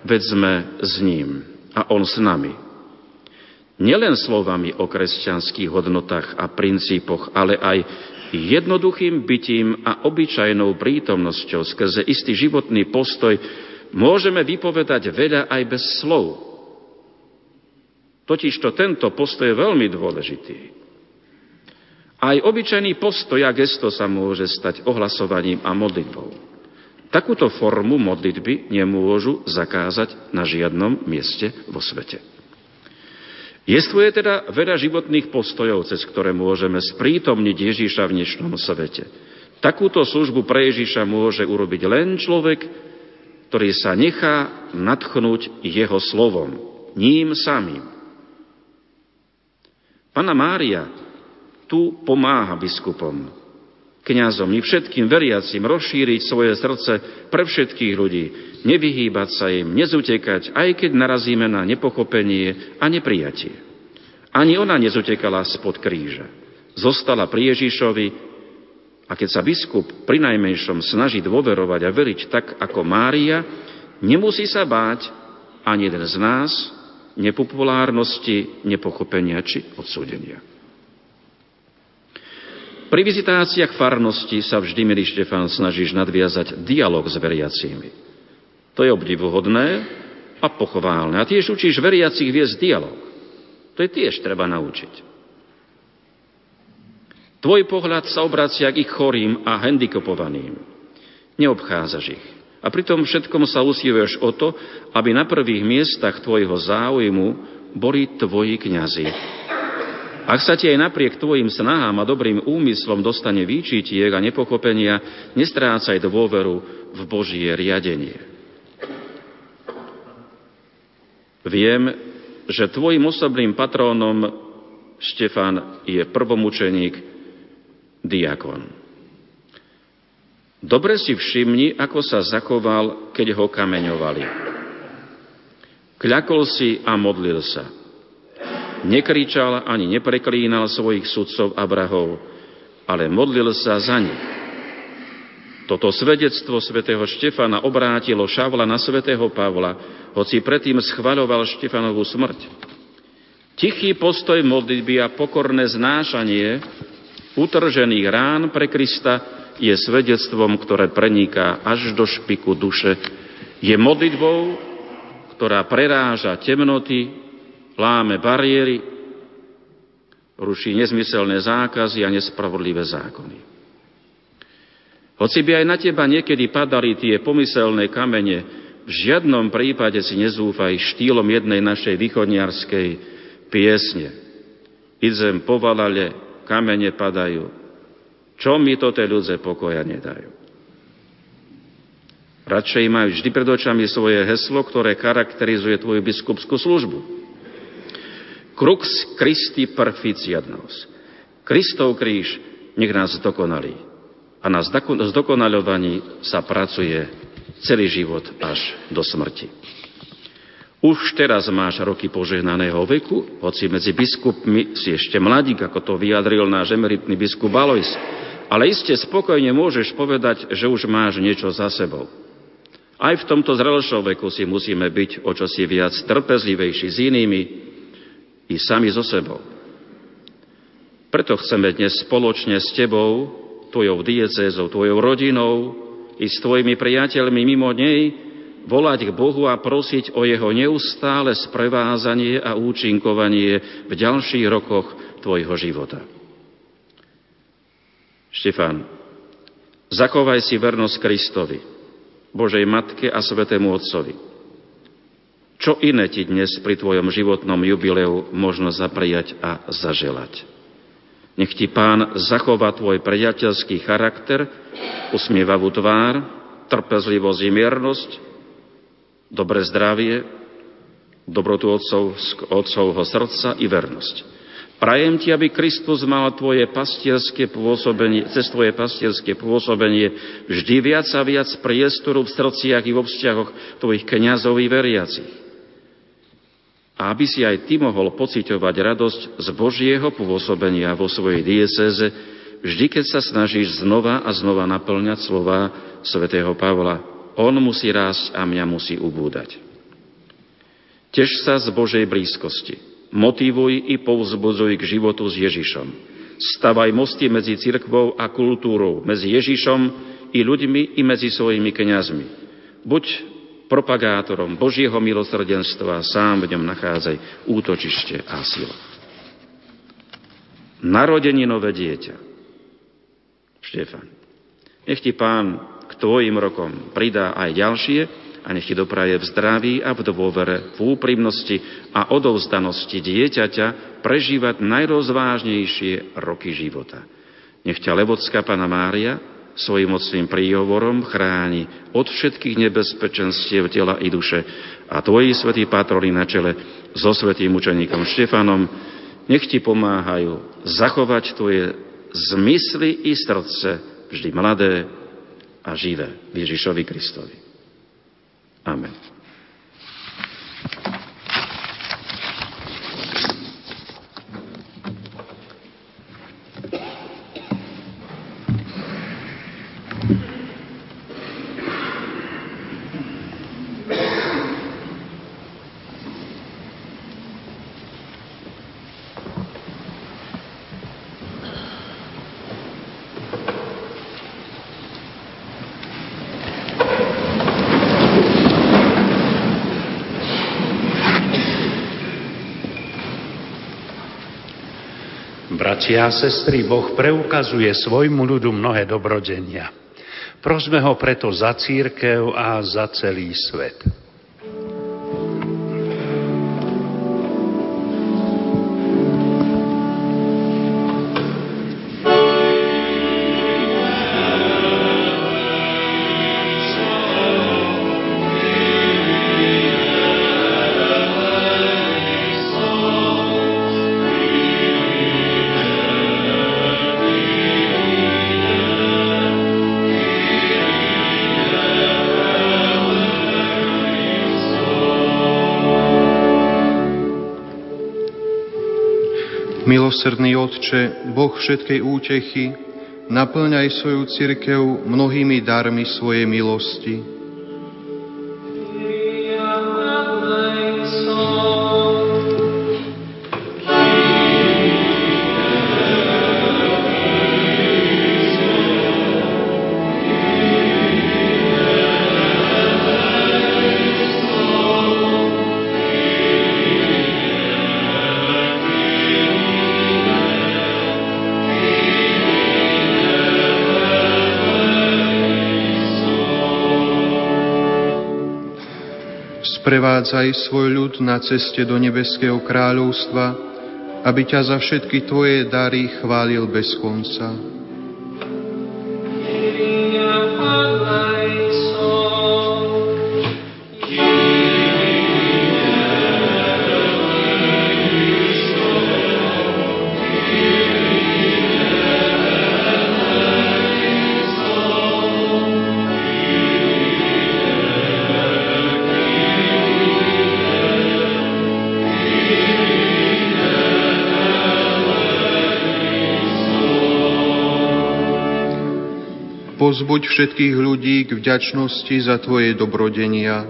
Veď sme s ním a on s nami. Nielen slovami o kresťanských hodnotách a princípoch, ale aj jednoduchým bytím a obyčajnou prítomnosťou skrze istý životný postoj môžeme vypovedať veľa aj bez slov. Totižto tento postoj je veľmi dôležitý. Aj obyčajný postoj a gesto sa môže stať ohlasovaním a modlitbou. Takúto formu modlitby nemôžu zakázať na žiadnom mieste vo svete. Jestvuje teda veľa životných postojov, cez ktoré môžeme sprítomniť Ježíša v dnešnom svete. Takúto službu pre Ježíša môže urobiť len človek, ktorý sa nechá nadchnúť jeho slovom, ním samým. Pana Mária tu pomáha biskupom, kňazom i všetkým veriacim rozšíriť svoje srdce pre všetkých ľudí, nevyhýbať sa im, nezutekať, aj keď narazíme na nepochopenie a neprijatie. Ani ona nezutekala spod kríža. Zostala pri Ježišovi a keď sa biskup pri najmenšom snaží dôverovať a veriť tak ako Mária, nemusí sa báť ani jeden z nás nepopulárnosti, nepochopenia či odsúdenia. Pri vizitáciách farnosti sa vždy, milý Štefán, snažíš nadviazať dialog s veriacimi. To je obdivuhodné a pochválne. A tiež učíš veriacich viesť dialog. To je tiež treba naučiť. Tvoj pohľad sa obracia k ich chorým a handikopovaným. Neobchádzaš ich. A pritom všetkom sa usiluješ o to, aby na prvých miestach tvojho záujmu boli tvoji kňazi. Ak sa ti aj napriek tvojim snahám a dobrým úmyslom dostane výčitiek a nepochopenia, nestrácaj dôveru v Božie riadenie. Viem, že tvojim osobným patrónom Štefan je prvomučeník diakon. Dobre si všimni, ako sa zachoval, keď ho kameňovali. Kľakol si a modlil sa. Nekričal ani nepreklínal svojich sudcov a vrahov, ale modlil sa za nich. Toto svedectvo svätého Štefana obrátilo Šavla na svätého Pavla, hoci predtým schvaľoval Štefanovú smrť. Tichý postoj modlitby a pokorné znášanie utržených rán pre Krista je svedectvom, ktoré preniká až do špiku duše. Je modlitbou, ktorá preráža temnoty, láme bariéry, ruší nezmyselné zákazy a nespravodlivé zákony. Hoci by aj na teba niekedy padali tie pomyselné kamene, v žiadnom prípade si nezúfaj štýlom jednej našej východniarskej piesne. Idzem povalale, kamene padajú. Čo mi to tie ľudze pokoja nedajú? Radšej majú vždy pred očami svoje heslo, ktoré charakterizuje tvoju biskupskú službu. Crux Christi perficiadnos. Kristov kríž nech nás dokonalí a na zdokonaľovaní sa pracuje celý život až do smrti. Už teraz máš roky požehnaného veku, hoci medzi biskupmi si ešte mladík, ako to vyjadril náš emeritný biskup Alois, ale iste spokojne môžeš povedať, že už máš niečo za sebou. Aj v tomto zrelšom veku si musíme byť o čosi viac trpezlivejší s inými i sami so sebou. Preto chceme dnes spoločne s tebou tvojou diecézou, tvojou rodinou i s tvojimi priateľmi mimo nej volať k Bohu a prosiť o jeho neustále sprevázanie a účinkovanie v ďalších rokoch tvojho života. Štefan, zachovaj si vernosť Kristovi, Božej Matke a Svetému Otcovi. Čo iné ti dnes pri tvojom životnom jubileu možno zaprijať a zaželať? Nech ti pán zachová tvoj priateľský charakter, usmievavú tvár, trpezlivosť i miernosť, dobré zdravie, dobrotu otcov, otcovho srdca i vernosť. Prajem ti, aby Kristus mal tvoje pastierské pôsobenie, cez tvoje pastierské pôsobenie vždy viac a viac priestoru v srdciach i vo vzťahoch tvojich kniazov i veriacich a aby si aj ty mohol pociťovať radosť z Božieho pôsobenia vo svojej diecéze, vždy keď sa snažíš znova a znova naplňať slova svätého Pavla. On musí rásť a mňa musí ubúdať. Tež sa z Božej blízkosti. Motivuj i povzbudzuj k životu s Ježišom. Stavaj mosty medzi cirkvou a kultúrou, medzi Ježišom i ľuďmi, i medzi svojimi kňazmi. Buď propagátorom Božieho milosrdenstva, sám v ňom nachádzaj útočište a silu. Narodeninové dieťa. Štefan. Nech ti pán tvojim rokom pridá aj ďalšie a nech ti dopraje v zdraví a v dôvere, v úprimnosti a odovzdanosti dieťaťa prežívať najrozvážnejšie roky života. Nech ťa Levocká Pana Mária svojim mocným príhovorom chráni od všetkých nebezpečenstiev tela i duše a tvoji svetí patroni na čele so svetým učeníkom Štefanom nech ti pomáhajú zachovať tvoje zmysly i srdce vždy mladé a živé Ježišovi Kristovi. Amen. Bratia a sestry, Boh preukazuje svojmu ľudu mnohé dobrodenia. Prosme ho preto za církev a za celý svet. Milosrdný Otče, Boh všetkej útechy, naplňaj svoju cirkev mnohými darmi svojej milosti Sprevádzaj svoj ľud na ceste do nebeského kráľovstva, aby ťa za všetky tvoje dary chválil bez konca. Pozbuď všetkých ľudí k vďačnosti za Tvoje dobrodenia,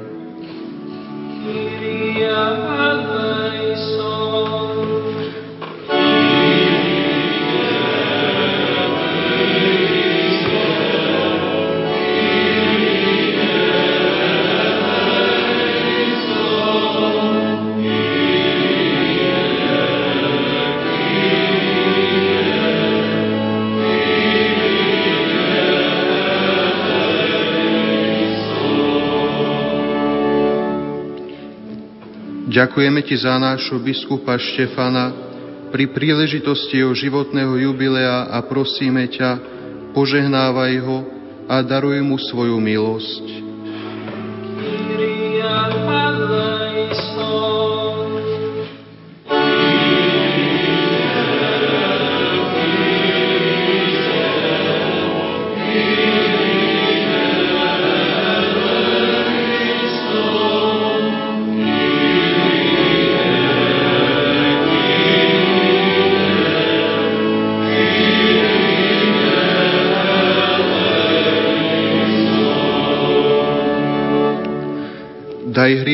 Ďakujeme Ti za nášho biskupa Štefana pri príležitosti jeho životného jubilea a prosíme ťa, požehnávaj ho a daruj mu svoju milosť.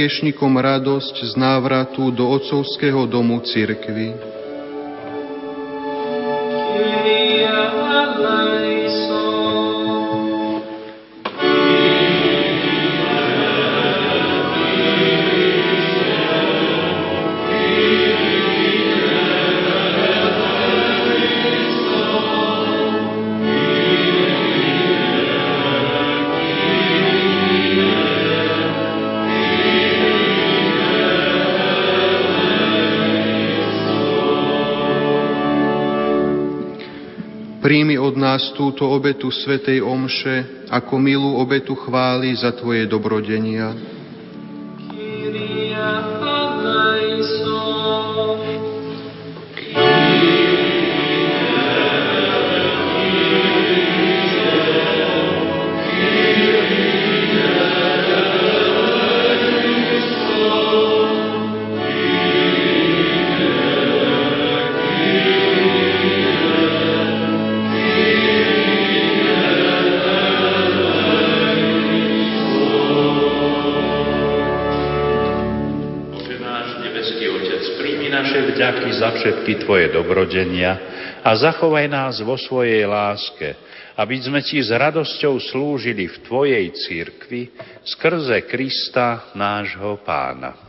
Hriešnikom radosť z návratu do otcovského domu cirkvy. Nás túto obetu Svetej Omše ako milú obetu chvály za Tvoje dobrodenia. Za všetky Tvoje dobrodenia a zachovaj nás vo svojej láske, aby sme Ti s radosťou slúžili v Tvojej církvi skrze Krista, nášho Pána.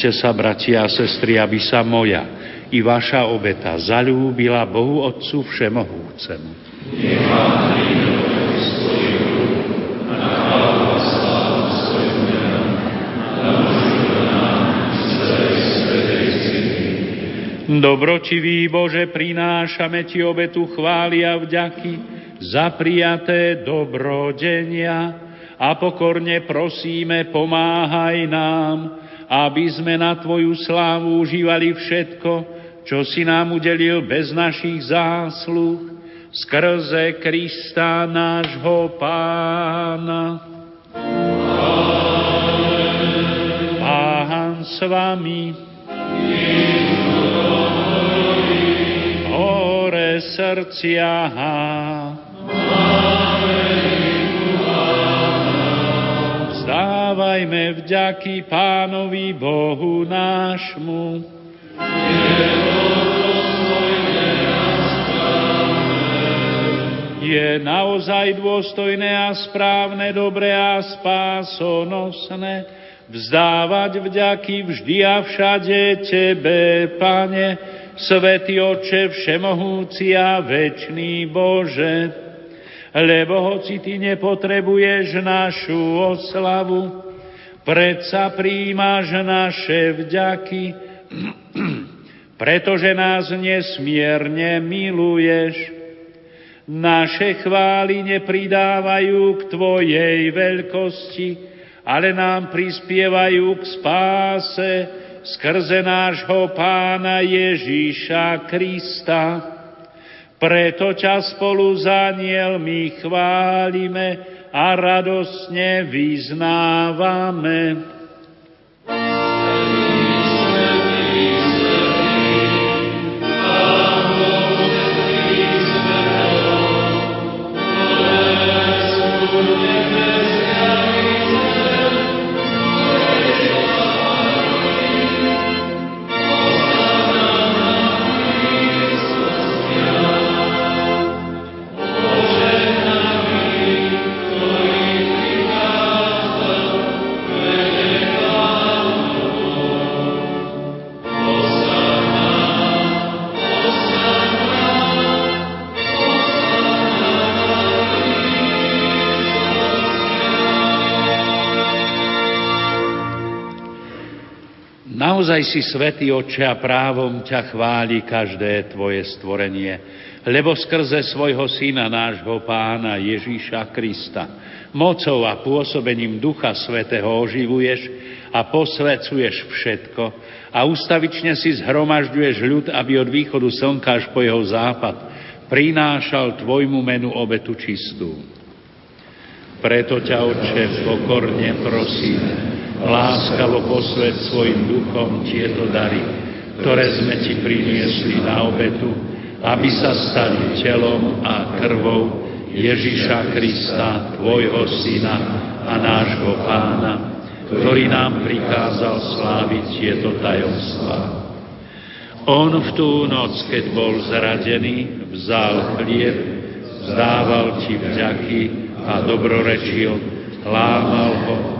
Modlíte sa, bratia a sestry, aby sa moja i vaša obeta zalúbila Bohu Otcu Všemohúcemu. Dobročivý Bože, prinášame Ti obetu chvály a vďaky za prijaté dobrodenia a pokorne prosíme, pomáhaj nám, aby sme na Tvoju slávu užívali všetko, čo si nám udelil bez našich zásluh, skrze Krista nášho Pána. Pán s vami. Hore srdcia. Vzdávajme vďaky Pánovi Bohu nášmu. Je naozaj dôstojné a správne, dobré a spásonosné vzdávať vďaky vždy a všade Tebe, Pane, Svetý Oče, Všemohúci a Večný Bože, lebo hoci ty nepotrebuješ našu oslavu, predsa príjmaš naše vďaky, pretože nás nesmierne miluješ. Naše chvály nepridávajú k Tvojej veľkosti, ale nám prispievajú k spáse skrze nášho Pána Ježíša Krista preto ťa spolu s anielmi chválime a radosne vyznávame. Naozaj si svetý oče a právom ťa chváli každé tvoje stvorenie, lebo skrze svojho syna, nášho pána Ježíša Krista, mocou a pôsobením Ducha Svetého oživuješ a posvecuješ všetko a ustavične si zhromažďuješ ľud, aby od východu slnka až po jeho západ prinášal tvojmu menu obetu čistú. Preto ťa, Otče, pokorne prosím, láskavo posved svojim duchom tieto dary, ktoré sme ti priniesli na obetu, aby sa stali telom a krvou Ježiša Krista, Tvojho Syna a nášho Pána, ktorý nám prikázal sláviť tieto tajomstvá. On v tú noc, keď bol zradený, vzal chlieb, vzdával ti vďaky a dobrorečil, lámal ho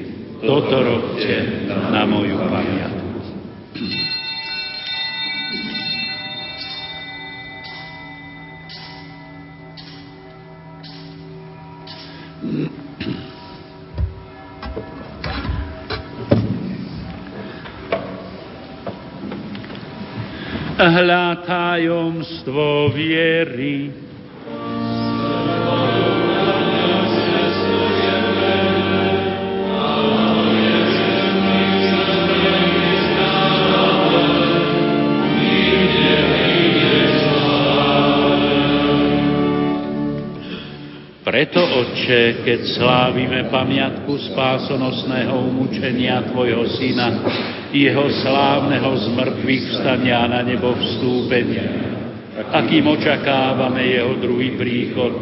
toto robte na moju pamiatku. Hľa tajomstvo viery. Preto, Otče, keď slávime pamiatku spásonosného umúčenia Tvojho Syna, jeho slávneho zmrtvých vstania na nebo vstúpenia, akým očakávame jeho druhý príchod,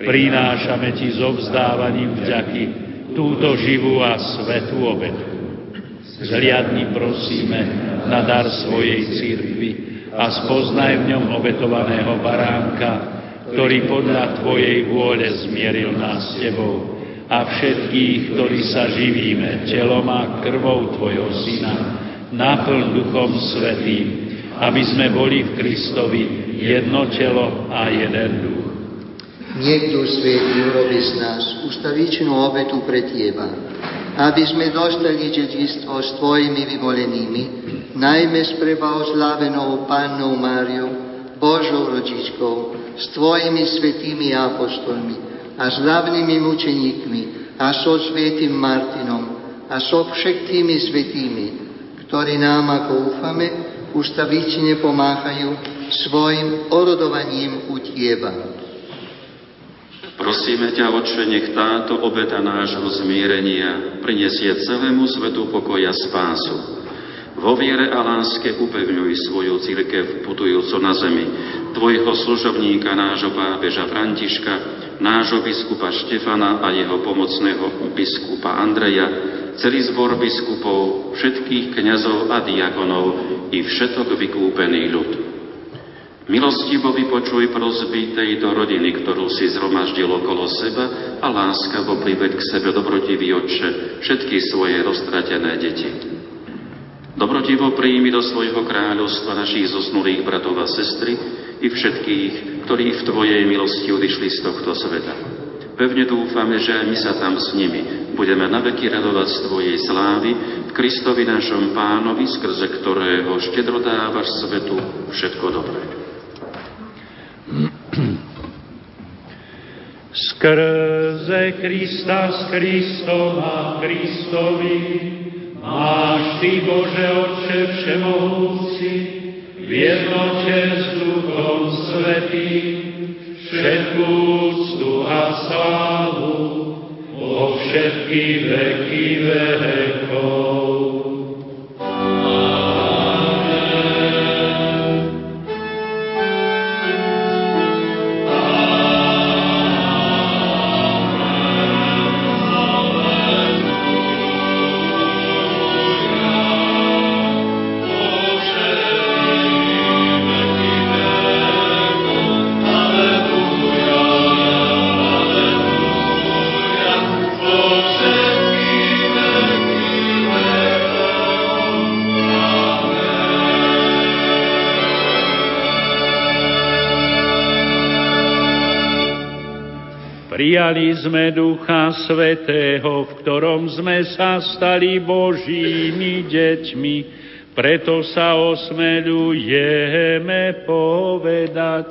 prinášame Ti so vzdávaním vďaky túto živú a svetú obetu. Zliadni prosíme na dar svojej církvy a spoznaj v ňom obetovaného baránka, ktorý podľa Tvojej vôle zmieril nás s Tebou a všetkých, ktorí sa živíme telom a krvou Tvojho Syna, naplň Duchom Svetým, aby sme boli v Kristovi jedno telo a jeden duch. Duch Svetý urobi z nás ustavičnú obetu pre Teba, aby sme dostali dedičstvo s Tvojimi vyvolenými, najmä s prebaozlávenou Pannou Máriou, Božou rodičkou, s Tvojimi svetými apostolmi a s hlavnými mučeníkmi a so svetým Martinom a so všetkými svetými, ktorí nám, ako ufame, ustavične pomáhajú svojim orodovaním u Tieba. Prosíme ťa, Otče, nech táto obeta nášho zmierenia prinesie celému svetu pokoja spásu vo viere a láske upevňuj svoju církev putujúcu na zemi, tvojho služobníka, nášho pápeža Františka, nášho biskupa Štefana a jeho pomocného biskupa Andreja, celý zbor biskupov, všetkých kňazov a diakonov i všetok vykúpený ľud. Milostivo vypočuj prozby tejto rodiny, ktorú si zhromaždil okolo seba a láskavo priveď k sebe dobrotivý Otče všetky svoje roztratené deti. Dobrotivo príjmi do svojho kráľovstva našich zosnulých bratov a sestry i všetkých, ktorí v Tvojej milosti odišli z tohto sveta. Pevne dúfame, že my sa tam s nimi budeme naveky radovať z Tvojej slávy v Kristovi našom pánovi, skrze ktorého štedro dávaš svetu všetko dobré. Skrze Krista, s Kristom a Kristovi, Máš Ty, Bože Otče Všemohúci, v jednote s Duchom Svetým, všetkú úctu a slávu, po všetky veky vekov. Prijali sme Ducha Svetého, v ktorom sme sa stali Božími deťmi, preto sa osmelujeme povedať.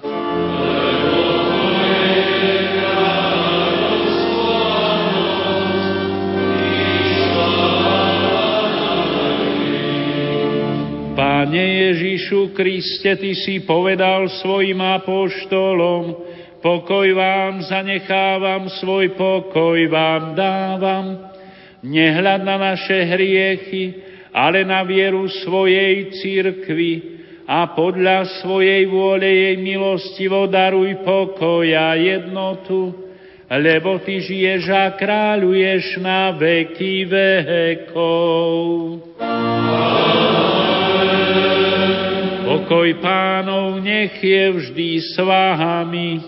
Pane Ježišu Kriste, Ty si povedal svojim apoštolom, pokoj vám zanechávam, svoj pokoj vám dávam. Nehľad na naše hriechy, ale na vieru svojej církvy a podľa svojej vôle jej milostivo daruj pokoj a jednotu, lebo Ty žiješ a kráľuješ na veky vekov. Pokoj pánov nech je vždy s vámi.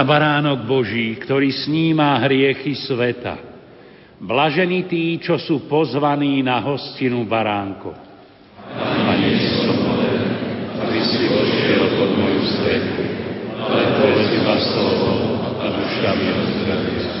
Hľa baránok Boží, ktorý sníma hriechy sveta. Blažení tí, čo sú pozvaní na hostinu baránkov. Pane, som aby si vošiel pod moju strechu, ale povedz iba slovo a duša mi ozdravia.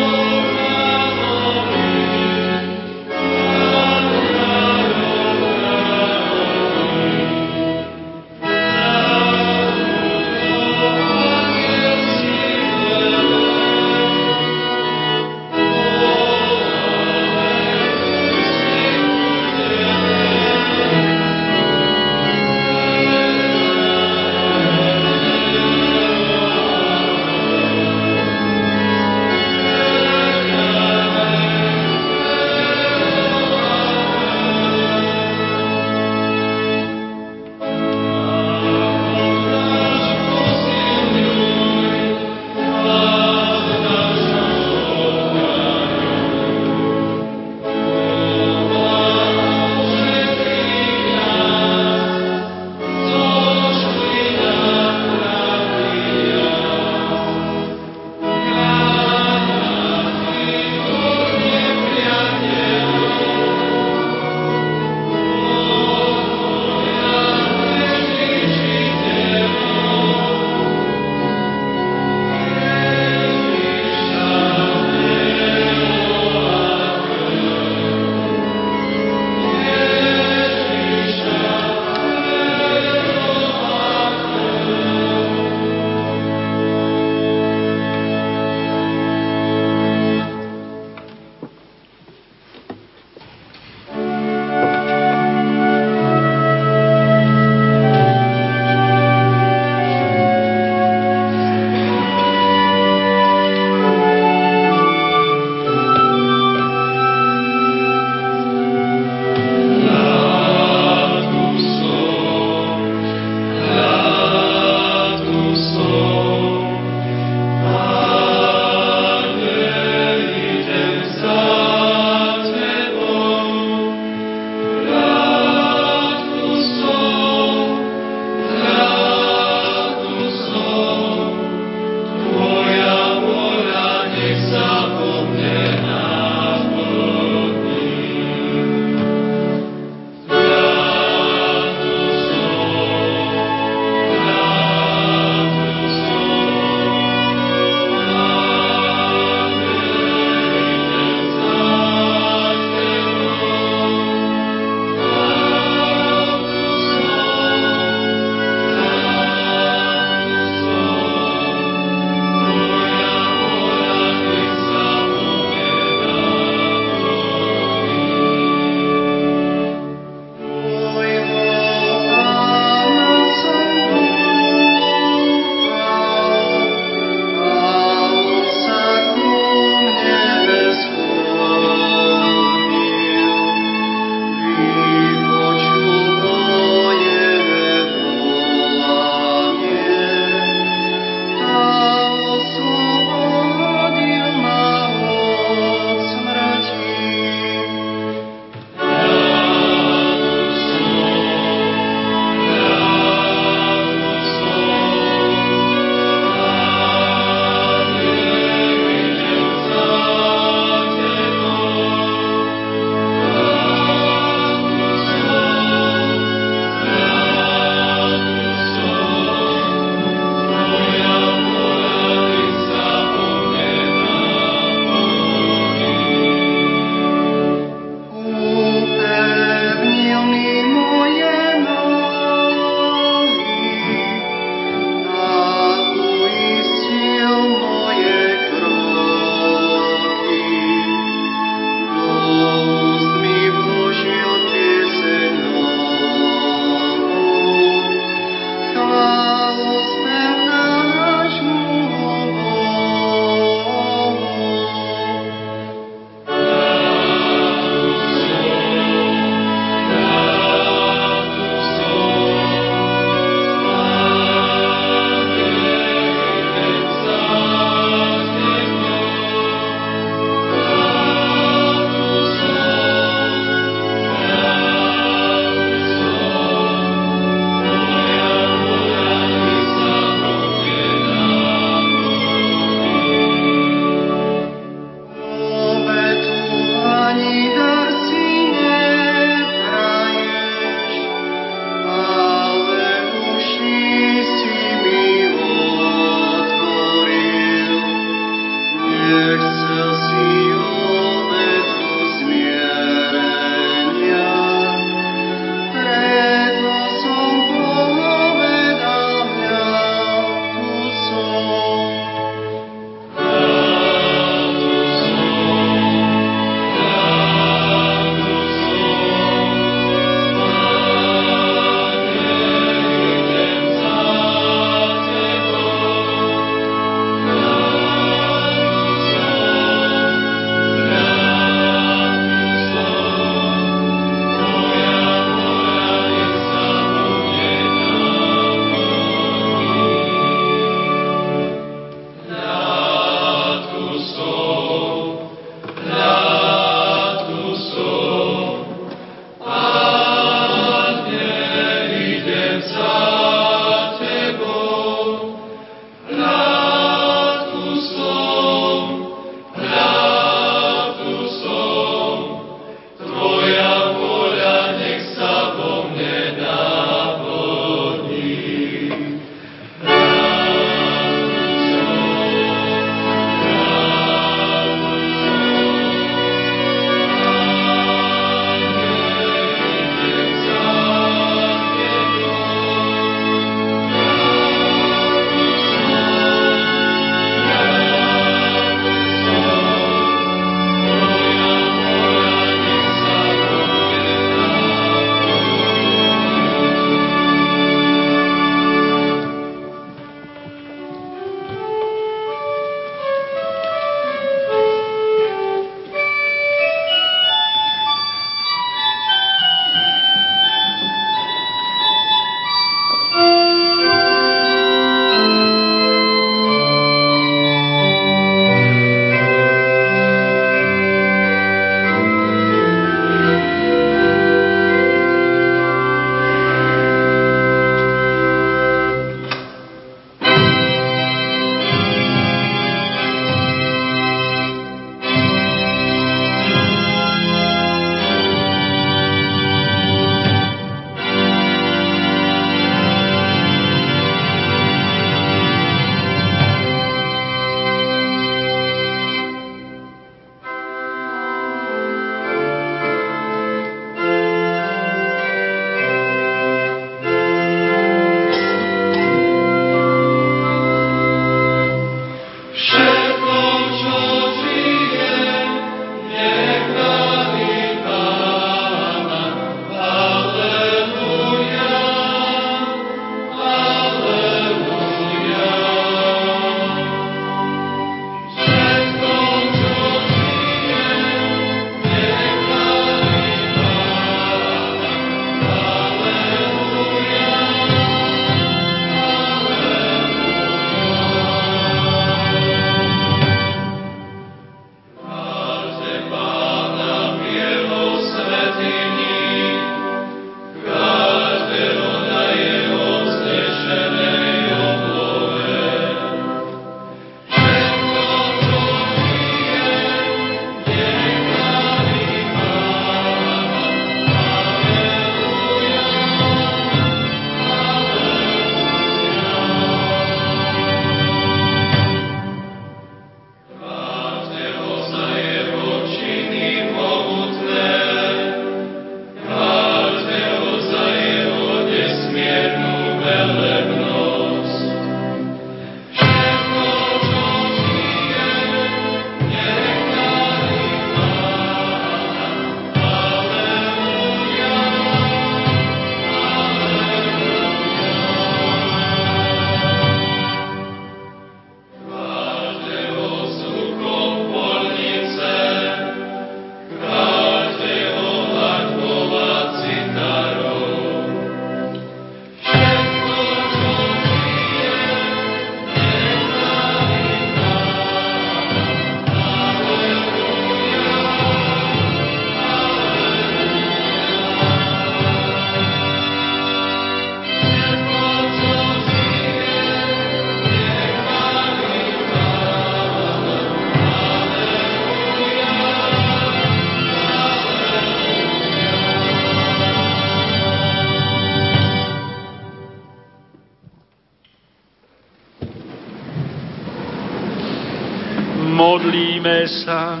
Modlíme sa.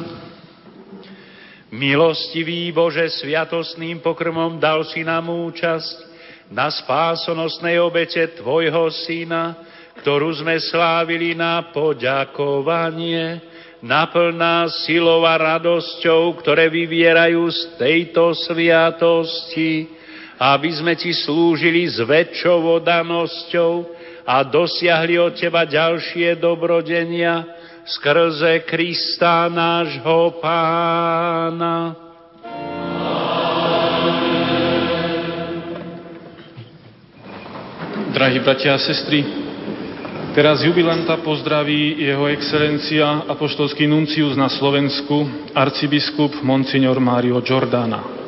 Milostivý Bože, sviatostným pokrmom dal si nám účasť na spásonosnej obete Tvojho Syna, ktorú sme slávili na poďakovanie, naplná silou a radosťou, ktoré vyvierajú z tejto sviatosti, aby sme Ti slúžili s väčšou danosťou a dosiahli od Teba ďalšie dobrodenia, skrze Krista nášho Pána. Drahí bratia a sestry, teraz jubilanta pozdraví jeho excelencia apoštolský nuncius na Slovensku, arcibiskup Monsignor Mario Giordana.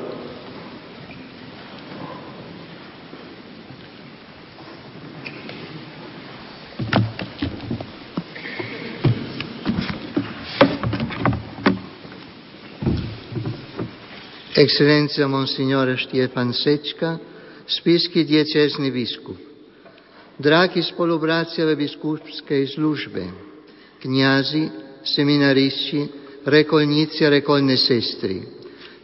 Excelencja Monsignore Štiepan Sečka, spisky diecezny biskup. Dragi spolubracia v biskupskej službe, kniazy, seminaristi, rekolníci a rekolné sestry,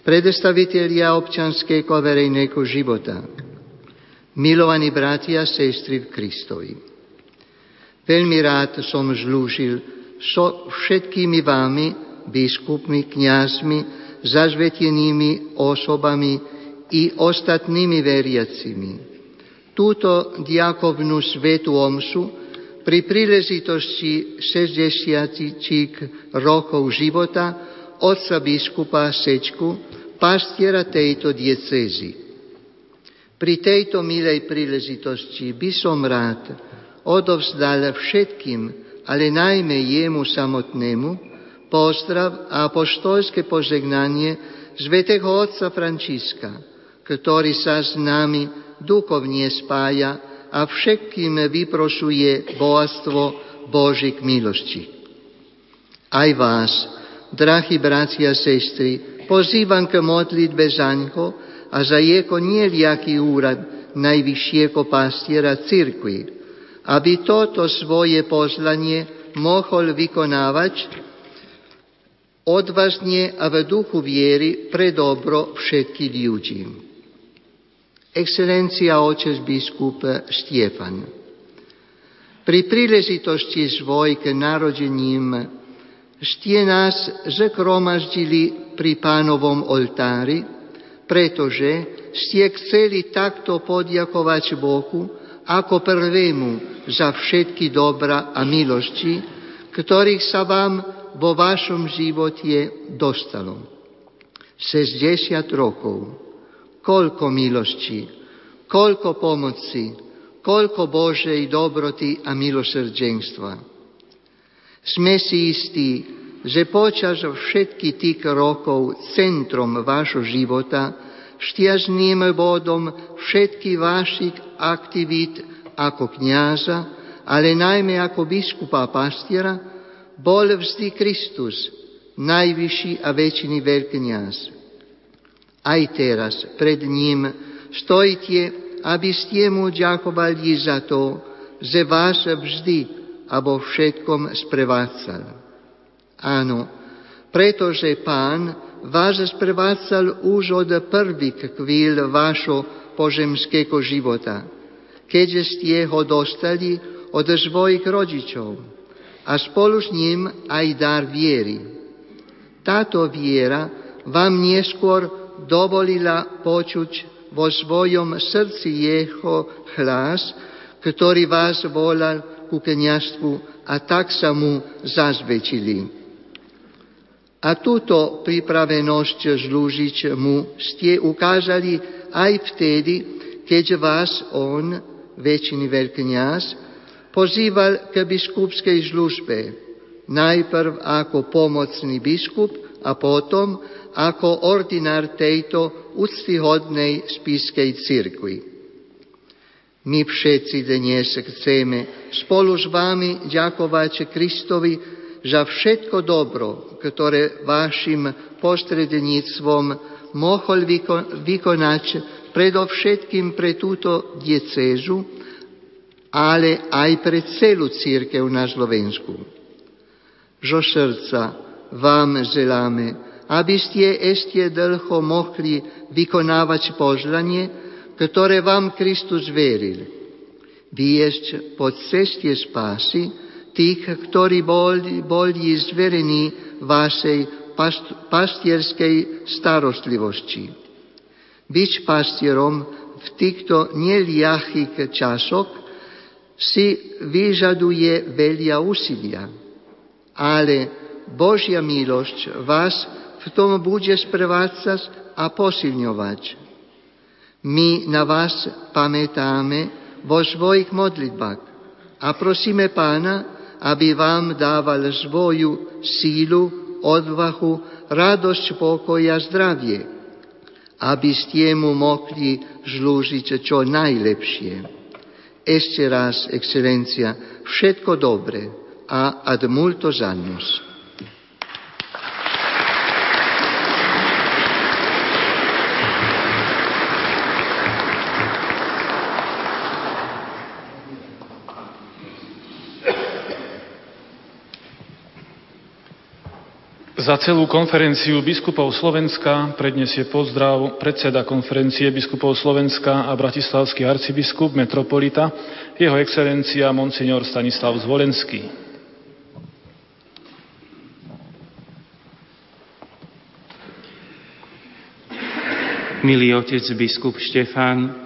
predstavitelia občanského a verejného života, milovaní bratia a sestry v Kristovi. Veľmi rád som žlúžil so všetkými vami, biskupmi, kniazmi, zažvetenými osobami i ostatnými veriacimi. Túto diakovnú svetu omšu pri príležitosti 60 rokov života otca biskupa Sečku, pastiera tejto diecézy. Pri tejto milej príležitosti by som rád odovzdal všetkým, ale najmä jemu samotnému, pozdrav a apoštolské požegnanie Svetého Otca Františka, ktorý sa s nami duchovne spája a všetkým vyprošuje bohatstvo Božích milosti. Aj vás, drahí bratia a sestry, pozývam k modlitbe zaňho a za jeho nieliaký úrad najvyššieho pastiera cirkvi, aby toto svoje pozlanie mohol vykonávať odvážne a v duchu viery pre dobro všetkých ľudí. Excelencia očes biskup Štiefan. Pri príležitosti svojk narodením štie nás zakromaždili pri pánovom oltári, pretože ste chceli takto podjakovať Bohu ako prvému za všetky dobra a milosti, ktorých sa vám vo vašom živote dostalo. 60 rokov. Koľko milosti, koľko pomoci, koľko Božej dobroty a milosrdenstva. Sme si istí, že počas všetky tých rokov centrom vášho života, štiažným bodom všetkých vašich aktivít ako kniaza, ale najmä ako biskupa pastiera, bol vždy Kristus, najvyšší a väčšiný veľkňaz. Aj teraz pred ním stojíte, aby ste mu ďakovali za to, že vás vždy a vo všetkom sprevádzal. Áno, pretože Pán vás sprevádzal už od prvých chvíľ vášho požemského života, keďže ste ho dostali od svojich rodičov a spolu s ním aj dar viery. Táto viera vám neskôr dovolila počuť vo svojom srdci jeho hlas, ktorý vás volal ku kniažstvu a tak sa mu zazvečili. A túto pripravenosť zlúžiť mu ste ukázali aj vtedy, keď vás on, väčšiný veľkňaz, pozýval k biskupskej službe, najprv ako pomocný biskup a potom ako ordinár tejto úctyhodnej spiskej cirkvi. My všetci dnes chceme spolu s vami ďakovať Kristovi za všetko dobro, ktoré vašim postredníctvom mohol vykonať predovšetkým pre túto diecézu, ale aj pre celú církev na Slovensku. Zo srdca vám želáme, aby ste ešte dlho mohli vykonávať požlanie, ktoré vám Kristus veril. Viesť po ceste spásy tých, ktorí boli, boli zverení vašej pastierskej starostlivosti. Byť pastierom v týchto neliachých časoch si vyžaduje veľa úsilia, ale Božia milosť vás v tom bude sprevádzať a posilňovať. My na vás pamätáme vo svojich modlitbách a prosíme Pána, aby vám dával svoju sílu, odvahu, radosť, pokoj a zdravie, aby ste mu mohli žlúžiť čo najlepšie. Ešte raz, excelencia, všetko dobre a ad multos annos. Za celú konferenciu biskupov Slovenska predniesie pozdrav predseda konferencie biskupov Slovenska a bratislavský arcibiskup metropolita, jeho excelencia monsignor Stanislav Zvolenský. Milý otec biskup Štefan,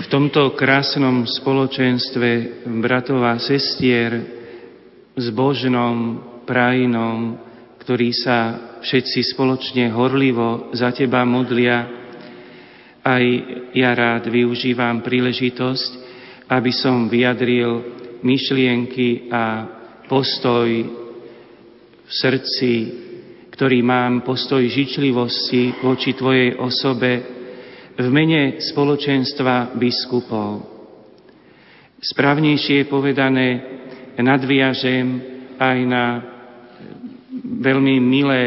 v tomto krásnom spoločenstve bratov a sestier s Božnom prajinom ktorí sa všetci spoločne horlivo za Teba modlia. Aj ja rád využívam príležitosť, aby som vyjadril myšlienky a postoj v srdci, ktorý mám, postoj žičlivosti voči Tvojej osobe v mene spoločenstva biskupov. Správnejšie povedané, nadviažem aj na veľmi milé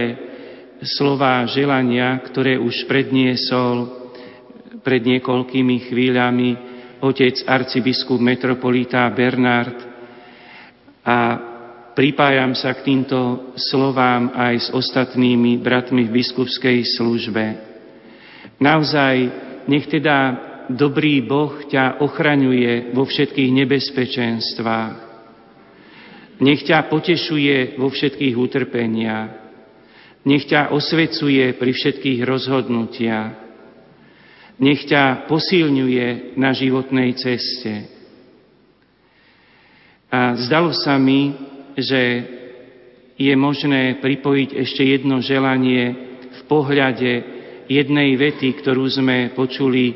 slova želania, ktoré už predniesol pred niekoľkými chvíľami otec arcibiskup metropolita Bernard a pripájam sa k týmto slovám aj s ostatnými bratmi v biskupskej službe. Naozaj, nech teda dobrý Boh ťa ochraňuje vo všetkých nebezpečenstvách, nech ťa potešuje vo všetkých utrpeniach. Nech ťa osvecuje pri všetkých rozhodnutiach. Nech ťa posilňuje na životnej ceste. A zdalo sa mi, že je možné pripojiť ešte jedno želanie v pohľade jednej vety, ktorú sme počuli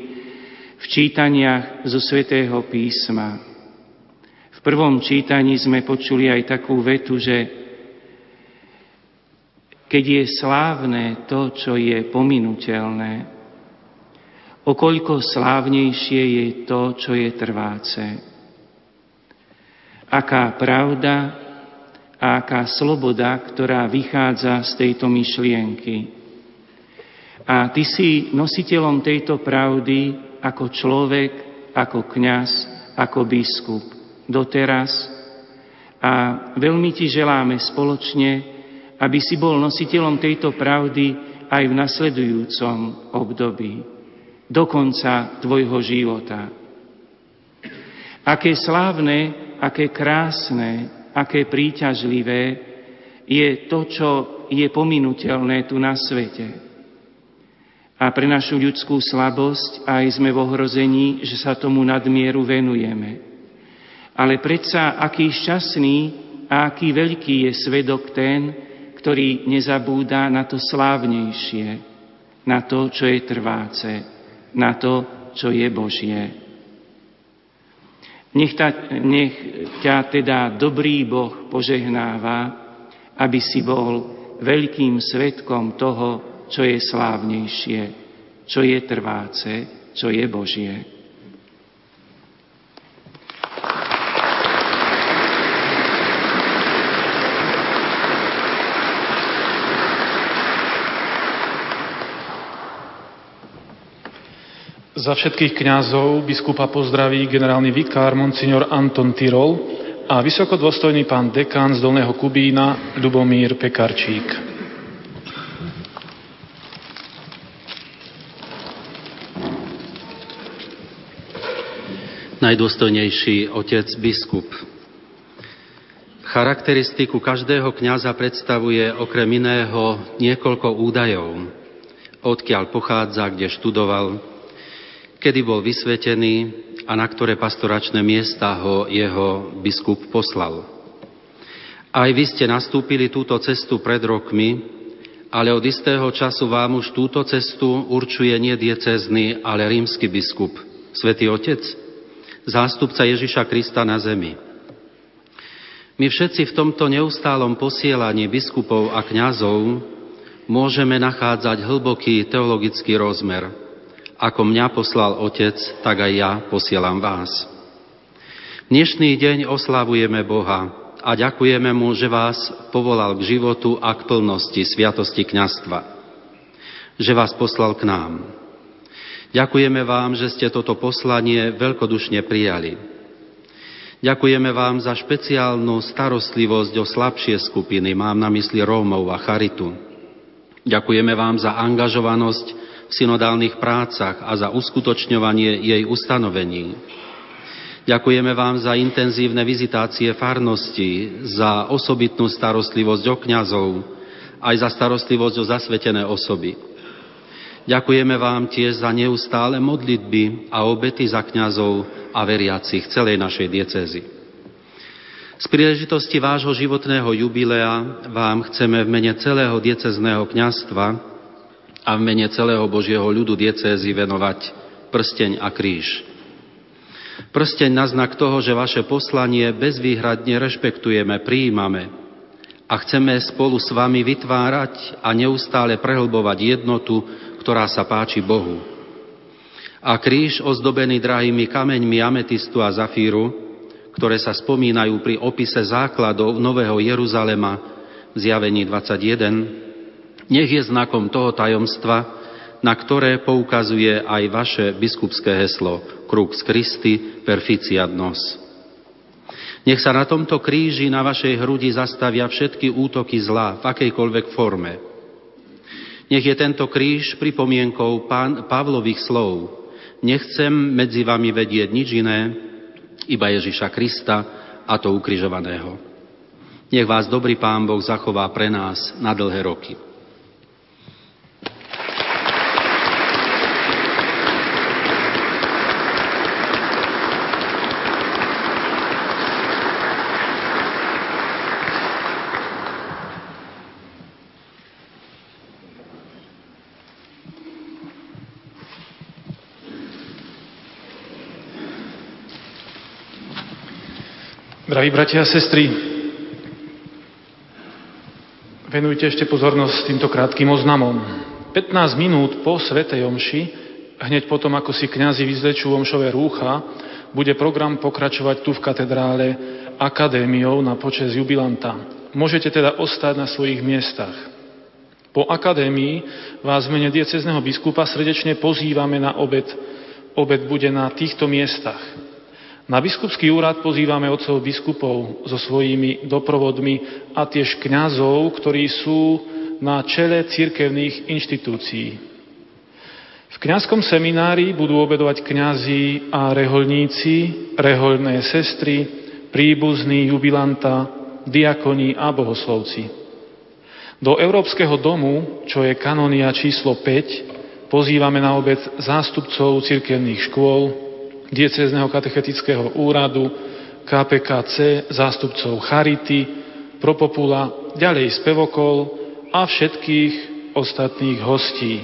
v čítaniach zo svätého písma prvom čítaní sme počuli aj takú vetu, že keď je slávne to, čo je pominuteľné, okoľko slávnejšie je to, čo je trváce. Aká pravda a aká sloboda, ktorá vychádza z tejto myšlienky. A ty si nositeľom tejto pravdy ako človek, ako kňaz, ako biskup doteraz a veľmi ti želáme spoločne, aby si bol nositeľom tejto pravdy aj v nasledujúcom období, do konca tvojho života. Aké slávne, aké krásne, aké príťažlivé je to, čo je pominuteľné tu na svete. A pre našu ľudskú slabosť aj sme v ohrození, že sa tomu nadmieru venujeme. Ale predsa aký šťastný a aký veľký je svedok ten, ktorý nezabúda na to slávnejšie, na to, čo je trváce, na to, čo je Božie. Nech, ta, nech ťa teda dobrý Boh požehnáva, aby si bol veľkým svetkom toho, čo je slávnejšie, čo je trváce, čo je Božie. Za všetkých kňazov biskupa pozdraví generálny vikár Monsignor Anton Tyrol a vysokodôstojný pán dekán z Dolného Kubína Ľubomír Pekarčík. Najdôstojnejší otec biskup. Charakteristiku každého kňaza predstavuje okrem iného niekoľko údajov. Odkiaľ pochádza, kde študoval, kedy bol vysvetený, a na ktoré pastoračné miesta ho jeho biskup poslal. Aj vy ste nastúpili túto cestu pred rokmi, ale od istého času vám už túto cestu určuje nie diecezny, ale rímsky biskup, svätý Otec, zástupca Ježiša Krista na zemi. My všetci v tomto neustálom posielaní biskupov a kňazov môžeme nachádzať hlboký teologický rozmer – ako mňa poslal Otec, tak aj ja posielam vás. Dnešný deň oslavujeme Boha a ďakujeme Mu, že vás povolal k životu a k plnosti sviatosti kňastva. Že vás poslal k nám. Ďakujeme vám, že ste toto poslanie veľkodušne prijali. Ďakujeme vám za špeciálnu starostlivosť o slabšie skupiny, mám na mysli Rómov a Charitu. Ďakujeme vám za angažovanosť v synodálnych prácach a za uskutočňovanie jej ustanovení. Ďakujeme vám za intenzívne vizitácie farnosti, za osobitnú starostlivosť o kňazov, aj za starostlivosť o zasvetené osoby. Ďakujeme vám tiež za neustále modlitby a obety za kňazov a veriacich celej našej diecezy. Z príležitosti vášho životného jubilea vám chceme v mene celého diecezného kňastva a v mene celého Božieho ľudu diecézy venovať prsteň a kríž. Prsteň na znak toho, že vaše poslanie bezvýhradne rešpektujeme, prijímame a chceme spolu s vami vytvárať a neustále prehlbovať jednotu, ktorá sa páči Bohu. A kríž ozdobený drahými kameňmi ametistu a zafíru, ktoré sa spomínajú pri opise základov Nového Jeruzalema v zjavení 21, nech je znakom toho tajomstva, na ktoré poukazuje aj vaše biskupské heslo Crux Christi Perficiat Nos. Nech sa na tomto kríži na vašej hrudi zastavia všetky útoky zla v akejkoľvek forme. Nech je tento kríž pripomienkou pán Pavlových slov. Nechcem medzi vami vedieť nič iné, iba Ježiša Krista a to ukrižovaného. Nech vás dobrý Pán Boh zachová pre nás na dlhé roky. Drahí bratia a sestry, venujte ešte pozornosť týmto krátkým oznamom. 15 minút po Svetej Omši, hneď potom, ako si kňazi vyzlečú omšové rúcha, bude program pokračovať tu v katedrále akadémiou na počas jubilanta. Môžete teda ostať na svojich miestach. Po akadémii vás v mene diecezneho biskupa srdečne pozývame na obed. Obed bude na týchto miestach. Na biskupský úrad pozývame otcov biskupov so svojimi doprovodmi a tiež kňazov, ktorí sú na čele cirkevných inštitúcií. V kňazskom seminári budú obedovať kňazi a reholníci, reholné sestry, príbuzní, jubilanta, diakoni a bohoslovci. Do Európskeho domu, čo je kanonia číslo 5, pozývame na obed zástupcov cirkevných škôl, diecézneho katechetického úradu, KPKC, zástupcov Charity, Propopula, ďalej spevokol a všetkých ostatných hostí.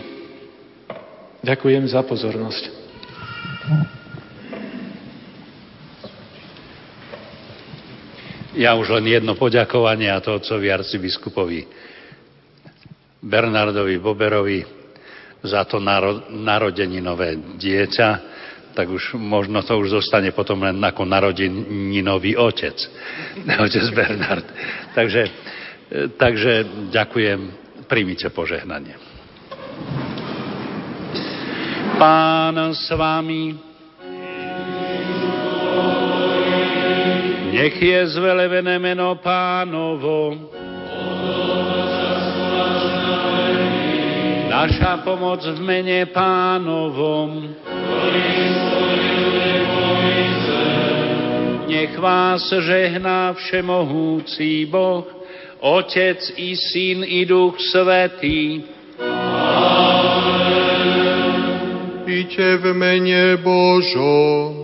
Ďakujem za pozornosť. Ja už len jedno poďakovanie a to otcovi arcibiskupovi Bernardovi Boberovi za to narodeninové dieťa, tak už možno to už zostane potom len ako narodeninový otec, otec Bernard. Takže, takže ďakujem, príjmite požehnanie. Pán s vami. Nech je zvelevené meno pánovo. Naša pomoc v mene pánovom. Nech vás žehná všemohúci Boh, Otec i Syn i Duch Svetý. Iďte v mene Božom.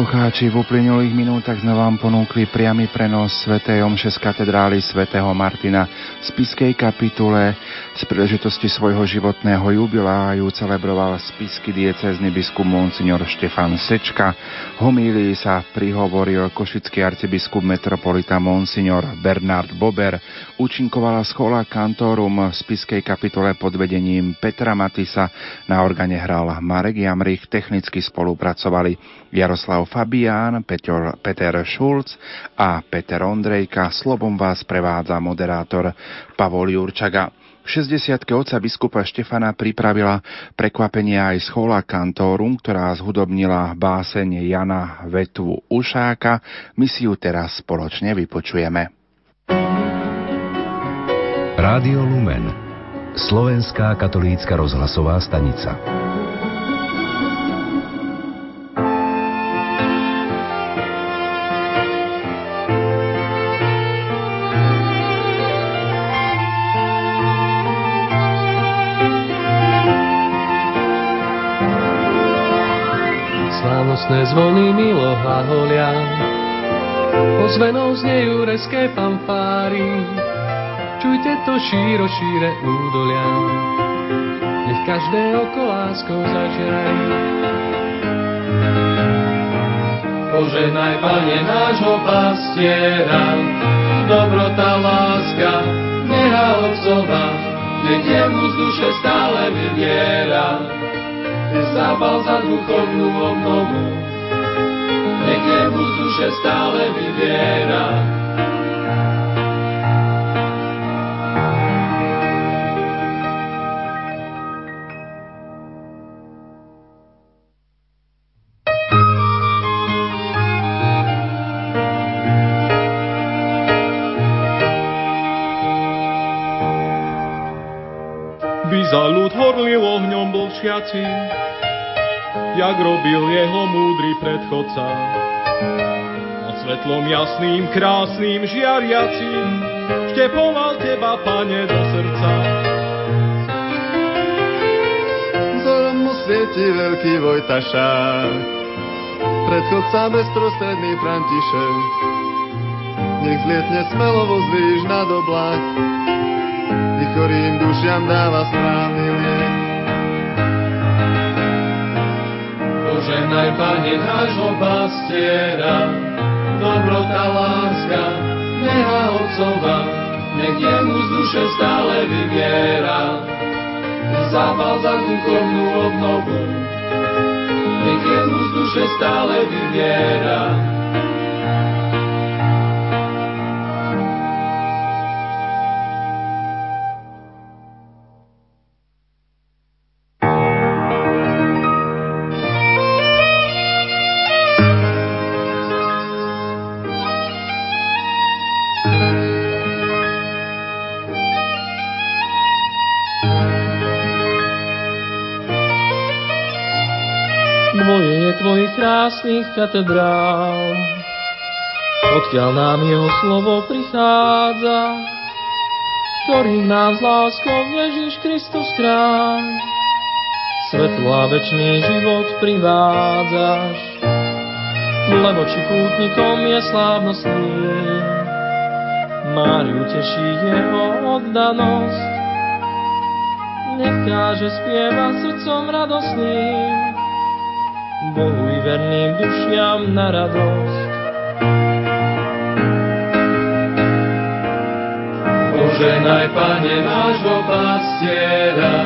Poslucháči, v uplynulých minútach sme vám ponúkli priamy prenos Sv. Omše z katedrály svätého Martina v Spiskej kapitule. Z príležitosti svojho životného jubiláju celebroval spisky diecézny biskup Monsignor Štefan Sečka. Homílii sa prihovoril košický arcibiskup metropolita Monsignor Bernard Bober. Účinkovala schola kantorum v Spiskej kapitule pod vedením Petra Matisa. Na organe hral Marek Jamrich, technicky spolupracovali Jaroslav Fabián, Peter, Peter Šulc a Peter Ondrejka. Slobom vás prevádza moderátor Pavol Jurčaga. V 60. oca biskupa Štefana pripravila prekvapenie aj schola Kantorum, ktorá zhudobnila báseň Jana Vetvu Ušáka. My si ju teraz spoločne vypočujeme. Rádio Lumen Slovenská katolícka rozhlasová stanica. Slávnostné zvony milo hlaholia, ozvenou znejú reské fanfáry. Čujte to šíro, šíre údolia, nech každé oko láskou zažiaj. Poženaj, Pane, nášho pastiera, dobrota, láska, neha Otcova, nech jemu z duše stále vyviera zapal za duchovnú obnovu. Nech jemu z duše stále vyviera. Ohňom blčiaci, jak robil jeho múdry predchodca. A svetlom jasným, krásnym, žiariacím, štepoval teba, pane, do srdca. Zorom mu svieti veľký Vojtašák, predchodca bezprostredný František. Nech zlietne smelo vozvíš nad oblak, i chorým dušiam dáva správny liek. Požehnaj, Pane, nášho pastiera, dobrota, láska, neha Otcova, nech jemu z duše stále vyviera. Zápal za duchovnú obnovu, nech jemu z duše stále vyviera. Krásnych katedrál, odkiaľ nám jeho slovo prichádza, ktorých nám s láskou Ježiš Kristus kráľ. Svetlo a večný život privádzaš, lebo či pútnikom je slávnostný. Máriu teší jeho oddanosť, nech káže spieva srdcom radosným, Bohu i verným dušiam na radosť. Poženaj, Pane, nášho pastiera,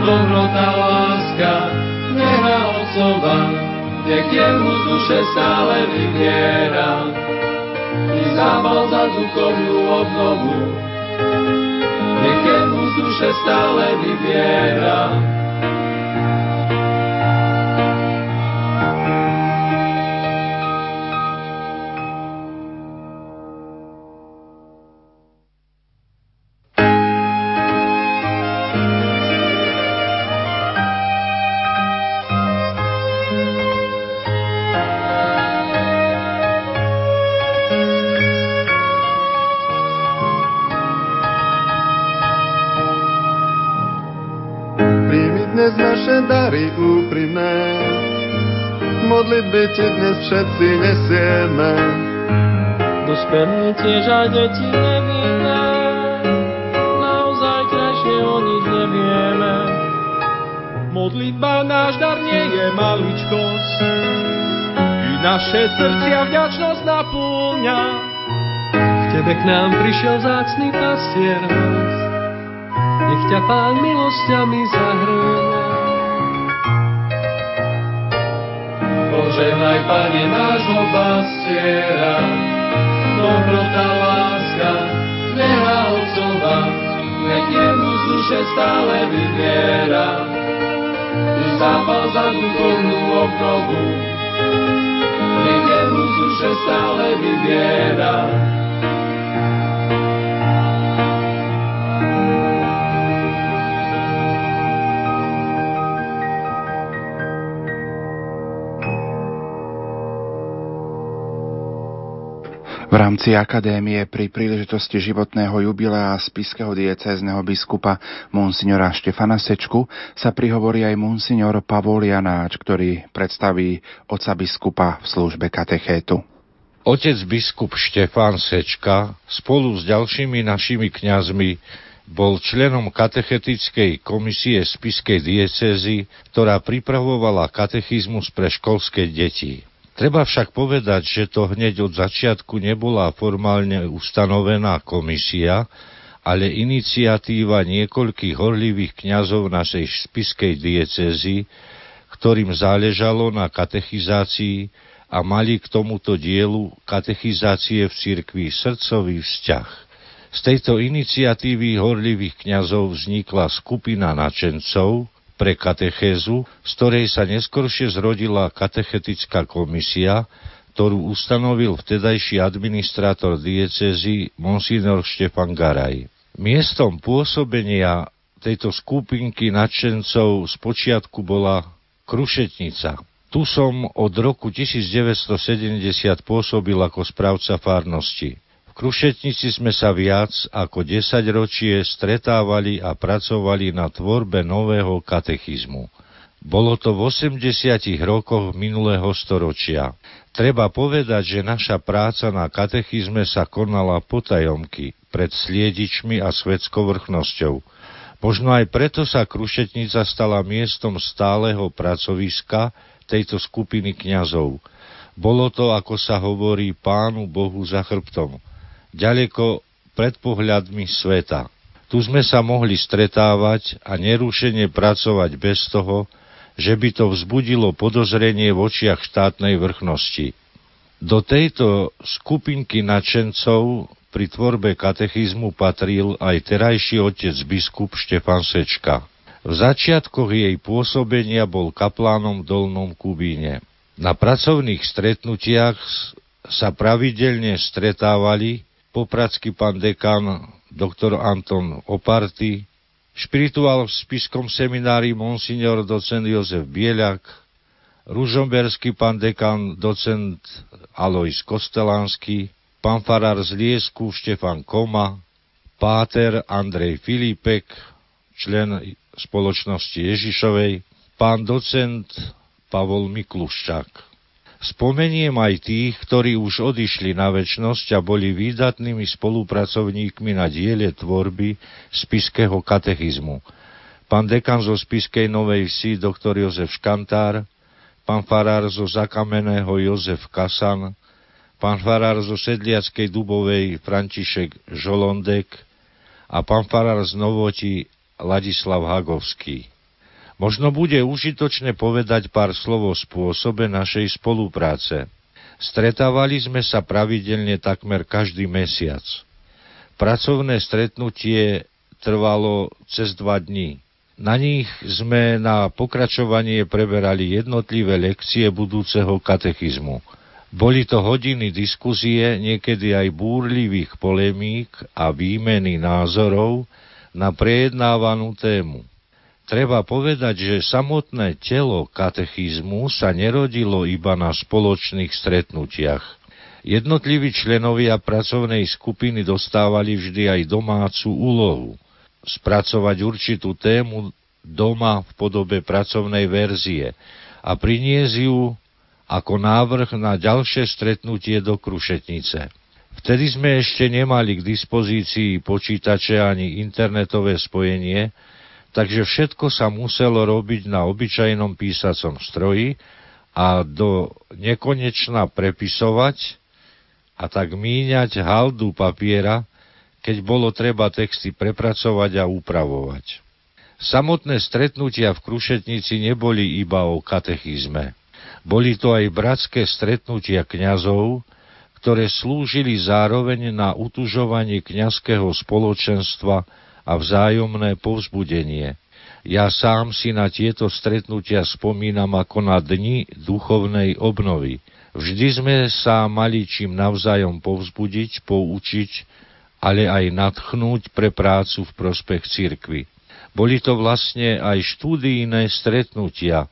dobrota, láska, neha Otcova, nech jemu z duše stále vyviera. I zábal za duchovnú obnovu, nech jemu duše stále vyviera. Modlitby ti dnes všetci nesieme. Dospelí tiež aj deti nevinné, naozaj krajšie o nich nevieme. Modlitba náš dar nie je maličkosť, i naše srdcia vďačnosť napúňa. K tebe k nám prišiel zácný pastier nech ťa pán milosťami zahrňa. Poženaj, Pane, nášho pastiera, dobrota, láska, neha Otcova, nech jemu z duše stále vyviera. I zápal za duchovnú obnovu, nech jemu z duše stále vyviera. V rámci akadémie pri príležitosti životného jubilea spiského diecézneho biskupa monsignora Štefana Sečku sa prihovorí aj monsignor Pavol Janáč, ktorý predstaví oca biskupa v službe katechétu. Otec biskup Štefán Sečka spolu s ďalšími našimi kňazmi bol členom katechetickej komisie spiskej diecézy, ktorá pripravovala katechizmus pre školské deti. Treba však povedať, že to hneď od začiatku nebola formálne ustanovená komisia, ale iniciatíva niekoľkých horlivých kňazov našej spiskej diecezy, ktorým záležalo na katechizácii a mali k tomuto dielu katechizácie v cirkvi srdcový vzťah. Z tejto iniciatívy horlivých kňazov vznikla skupina načencov, pre katechézu, z ktorej sa neskoršie zrodila katechetická komisia, ktorú ustanovil vtedajší administrátor diecezy Monsignor Štefan Garaj. Miestom pôsobenia tejto skupinky nadšencov spočiatku bola Krušetnica. Tu som od roku 1970 pôsobil ako správca farnosti. Krušetnici sme sa viac ako 10 ročie stretávali a pracovali na tvorbe nového katechizmu. Bolo to v 80 rokoch minulého storočia. Treba povedať, že naša práca na katechizme sa konala potajomky pred sliedičmi a svetskou vrchnosťou. Možno aj preto sa Krušetnica stala miestom stáleho pracoviska tejto skupiny kňazov. Bolo to, ako sa hovorí, pánu Bohu za chrbtom ďaleko pred pohľadmi sveta. Tu sme sa mohli stretávať a nerušene pracovať bez toho, že by to vzbudilo podozrenie v očiach štátnej vrchnosti. Do tejto skupinky nadšencov pri tvorbe katechizmu patril aj terajší otec biskup Štefan Sečka. V začiatkoch jej pôsobenia bol kaplánom v Dolnom Kubíne. Na pracovných stretnutiach sa pravidelne stretávali popradský pán dekan doktor Anton Oparty, špirituál v spiskom seminári monsignor docent Jozef Bieliak ružomberský pán dekan, docent Alois Kostelánsky, pán farár z Liesku Štefan Koma, páter Andrej Filipek, člen spoločnosti Ježišovej, pán docent Pavol Mikluščák. Spomeniem aj tých, ktorí už odišli na väčnosť a boli výdatnými spolupracovníkmi na diele tvorby spiského katechizmu. Pán dekan zo spiskej Novej Vsi, doktor Jozef Škantár, pán farár zo Zakameného Jozef Kasan, pán farár zo Sedliackej Dubovej František Žolondek a pán farár z Novoti Ladislav Hagovský. Možno bude užitočné povedať pár slov o spôsobe našej spolupráce. Stretávali sme sa pravidelne takmer každý mesiac. Pracovné stretnutie trvalo cez dva dní. Na nich sme na pokračovanie preberali jednotlivé lekcie budúceho katechizmu. Boli to hodiny diskuzie, niekedy aj búrlivých polemík a výmeny názorov na prejednávanú tému. Treba povedať, že samotné telo katechizmu sa nerodilo iba na spoločných stretnutiach. Jednotliví členovia pracovnej skupiny dostávali vždy aj domácu úlohu. Spracovať určitú tému doma v podobe pracovnej verzie a priniesť ju ako návrh na ďalšie stretnutie do Krušetnice. Vtedy sme ešte nemali k dispozícii počítače ani internetové spojenie, takže všetko sa muselo robiť na obyčajnom písacom stroji a do nekonečna prepisovať a tak míňať haldu papiera, keď bolo treba texty prepracovať a upravovať. Samotné stretnutia v Krušetnici neboli iba o katechizme. Boli to aj bratské stretnutia kňazov, ktoré slúžili zároveň na utužovanie kňazského spoločenstva a vzájomné povzbudenie. Ja sám si na tieto stretnutia spomínam ako na dni duchovnej obnovy. Vždy sme sa mali čím navzájom povzbudiť, poučiť, ale aj nadchnúť pre prácu v prospech cirkvy. Boli to vlastne aj štúdijné stretnutia,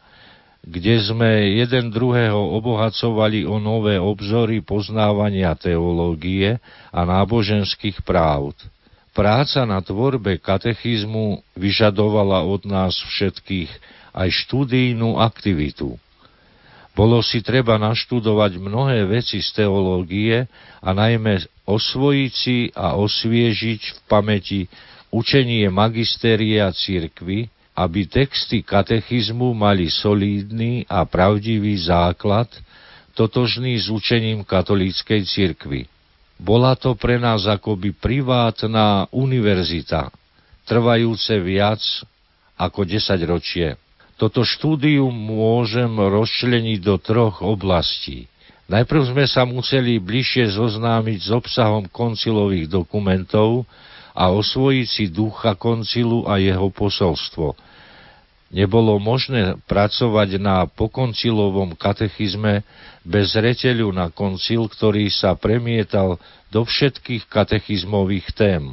kde sme jeden druhého obohacovali o nové obzory poznávania teológie a náboženských práv. Práca na tvorbe katechizmu vyžadovala od nás všetkých aj študijnú aktivitu. Bolo si treba naštudovať mnohé veci z teológie a najmä osvojiť si a osviežiť v pamäti učenie magistéria cirkvy, aby texty katechizmu mali solídny a pravdivý základ, totožný s učením katolíckej cirkvy. Bola to pre nás akoby privátna univerzita, trvajúce viac ako 10 ročie. Toto štúdium môžem rozčleniť do troch oblastí. Najprv sme sa museli bližšie zoznámiť s obsahom koncilových dokumentov, a osvojiť si ducha koncilu a jeho posolstvo. Nebolo možné pracovať na pokoncilovom katechizme bez reteľu na koncil, ktorý sa premietal do všetkých katechizmových tém.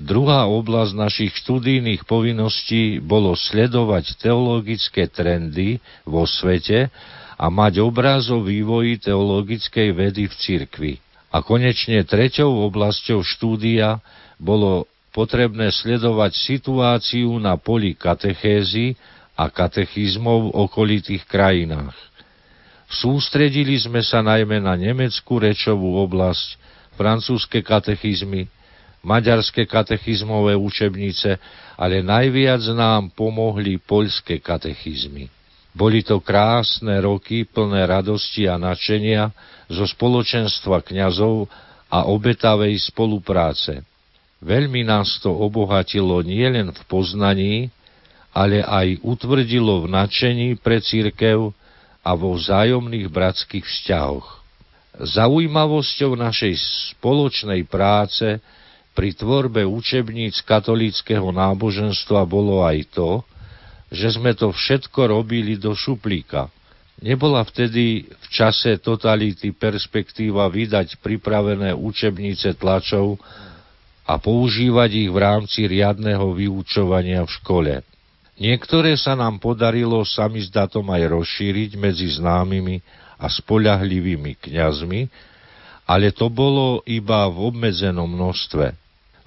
Druhá oblasť našich študijných povinností bolo sledovať teologické trendy vo svete a mať obráz o vývoji teologickej vedy v cirkvi. A konečne treťou oblasťou štúdia bolo potrebné sledovať situáciu na poli katechézy a katechizmov v okolitých krajinách. Sústredili sme sa najmä na nemeckú rečovú oblasť, francúzske katechizmy, maďarské katechizmové učebnice, ale najviac nám pomohli poľské katechizmy. Boli to krásne roky plné radosti a načenia zo spoločenstva kňazov a obetavej spolupráce. Veľmi nás to obohatilo nielen v poznaní, ale aj utvrdilo v načení pre církev a vo vzájomných bratských vzťahoch. Zaujímavosťou našej spoločnej práce pri tvorbe učebníc katolíckého náboženstva bolo aj to, že sme to všetko robili do šuplíka. Nebola vtedy v čase totality perspektíva vydať pripravené učebnice tlačov a používať ich v rámci riadneho vyučovania v škole. Niektoré sa nám podarilo sami datom aj rozšíriť medzi známymi a spoľahlivými kňazmi, ale to bolo iba v obmedzenom množstve.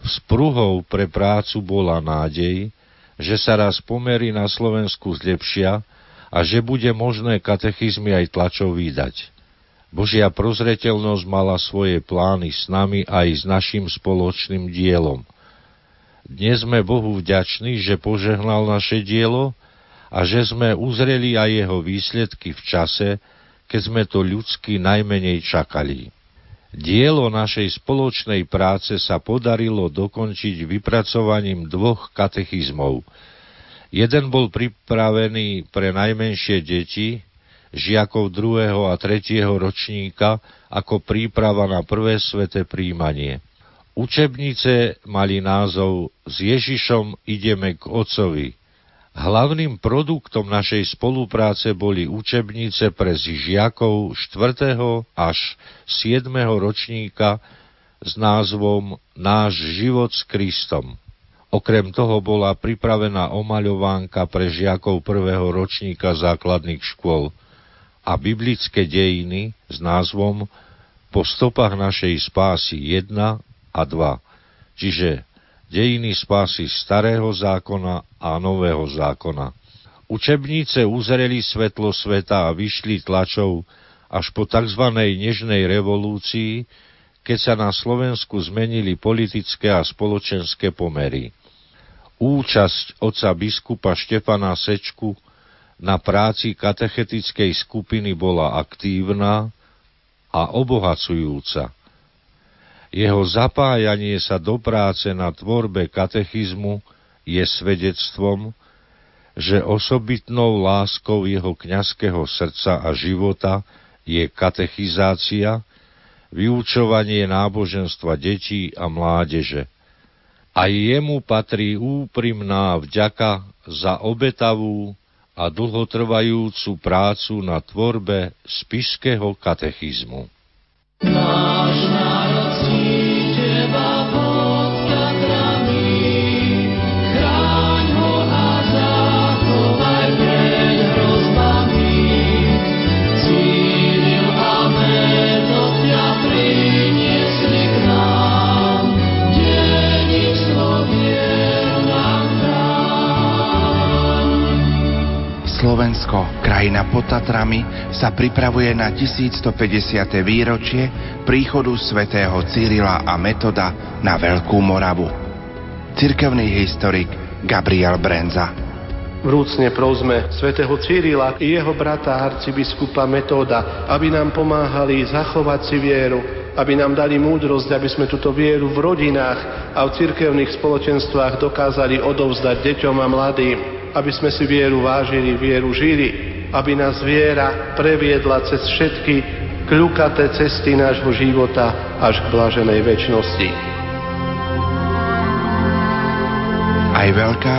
Vzpruhou pre prácu bola nádej, že sa raz pomery na Slovensku zlepšia a že bude možné katechizmy aj tlačov vydať. Božia prozreteľnosť mala svoje plány s nami aj s našim spoločným dielom – dnes sme Bohu vďační, že požehnal naše dielo a že sme uzreli aj jeho výsledky v čase, keď sme to ľudsky najmenej čakali. Dielo našej spoločnej práce sa podarilo dokončiť vypracovaním dvoch katechizmov. Jeden bol pripravený pre najmenšie deti, žiakov druhého a tretieho ročníka, ako príprava na prvé sveté príjmanie. Učebnice mali názov S Ježišom ideme k Otcovi. Hlavným produktom našej spolupráce boli učebnice pre žiakov 4. až 7. ročníka s názvom Náš život s Kristom. Okrem toho bola pripravená omaľovánka pre žiakov prvého ročníka základných škôl a biblické dejiny s názvom Po stopách našej spásy 1 a 2, čiže dejiny spásy starého zákona a nového zákona. Učebnice uzreli svetlo sveta a vyšli tlačov až po tzv. nežnej revolúcii, keď sa na Slovensku zmenili politické a spoločenské pomery. Účasť oca biskupa Štefana Sečku na práci katechetickej skupiny bola aktívna a obohacujúca. Jeho zapájanie sa do práce na tvorbe katechizmu je svedectvom, že osobitnou láskou jeho kňazského srdca a života je katechizácia, vyučovanie náboženstva detí a mládeže. A jemu patrí úprimná vďaka za obetavú a dlhotrvajúcu prácu na tvorbe spišského katechizmu. Náš Slovensko, krajina pod Tatrami, sa pripravuje na 1150. výročie príchodu svätého Cyrila a Metoda na Veľkú Moravu. Cirkevný historik Gabriel Brenza. Vrúcne prosme svätého Cyrila i jeho brata arcibiskupa Metóda, aby nám pomáhali zachovať si vieru, aby nám dali múdrosť, aby sme túto vieru v rodinách a v cirkevných spoločenstvách dokázali odovzdať deťom a mladým aby sme si vieru vážili, vieru žili, aby nás viera previedla cez všetky kľukaté cesty nášho života až k blaženej väčšnosti. Aj veľká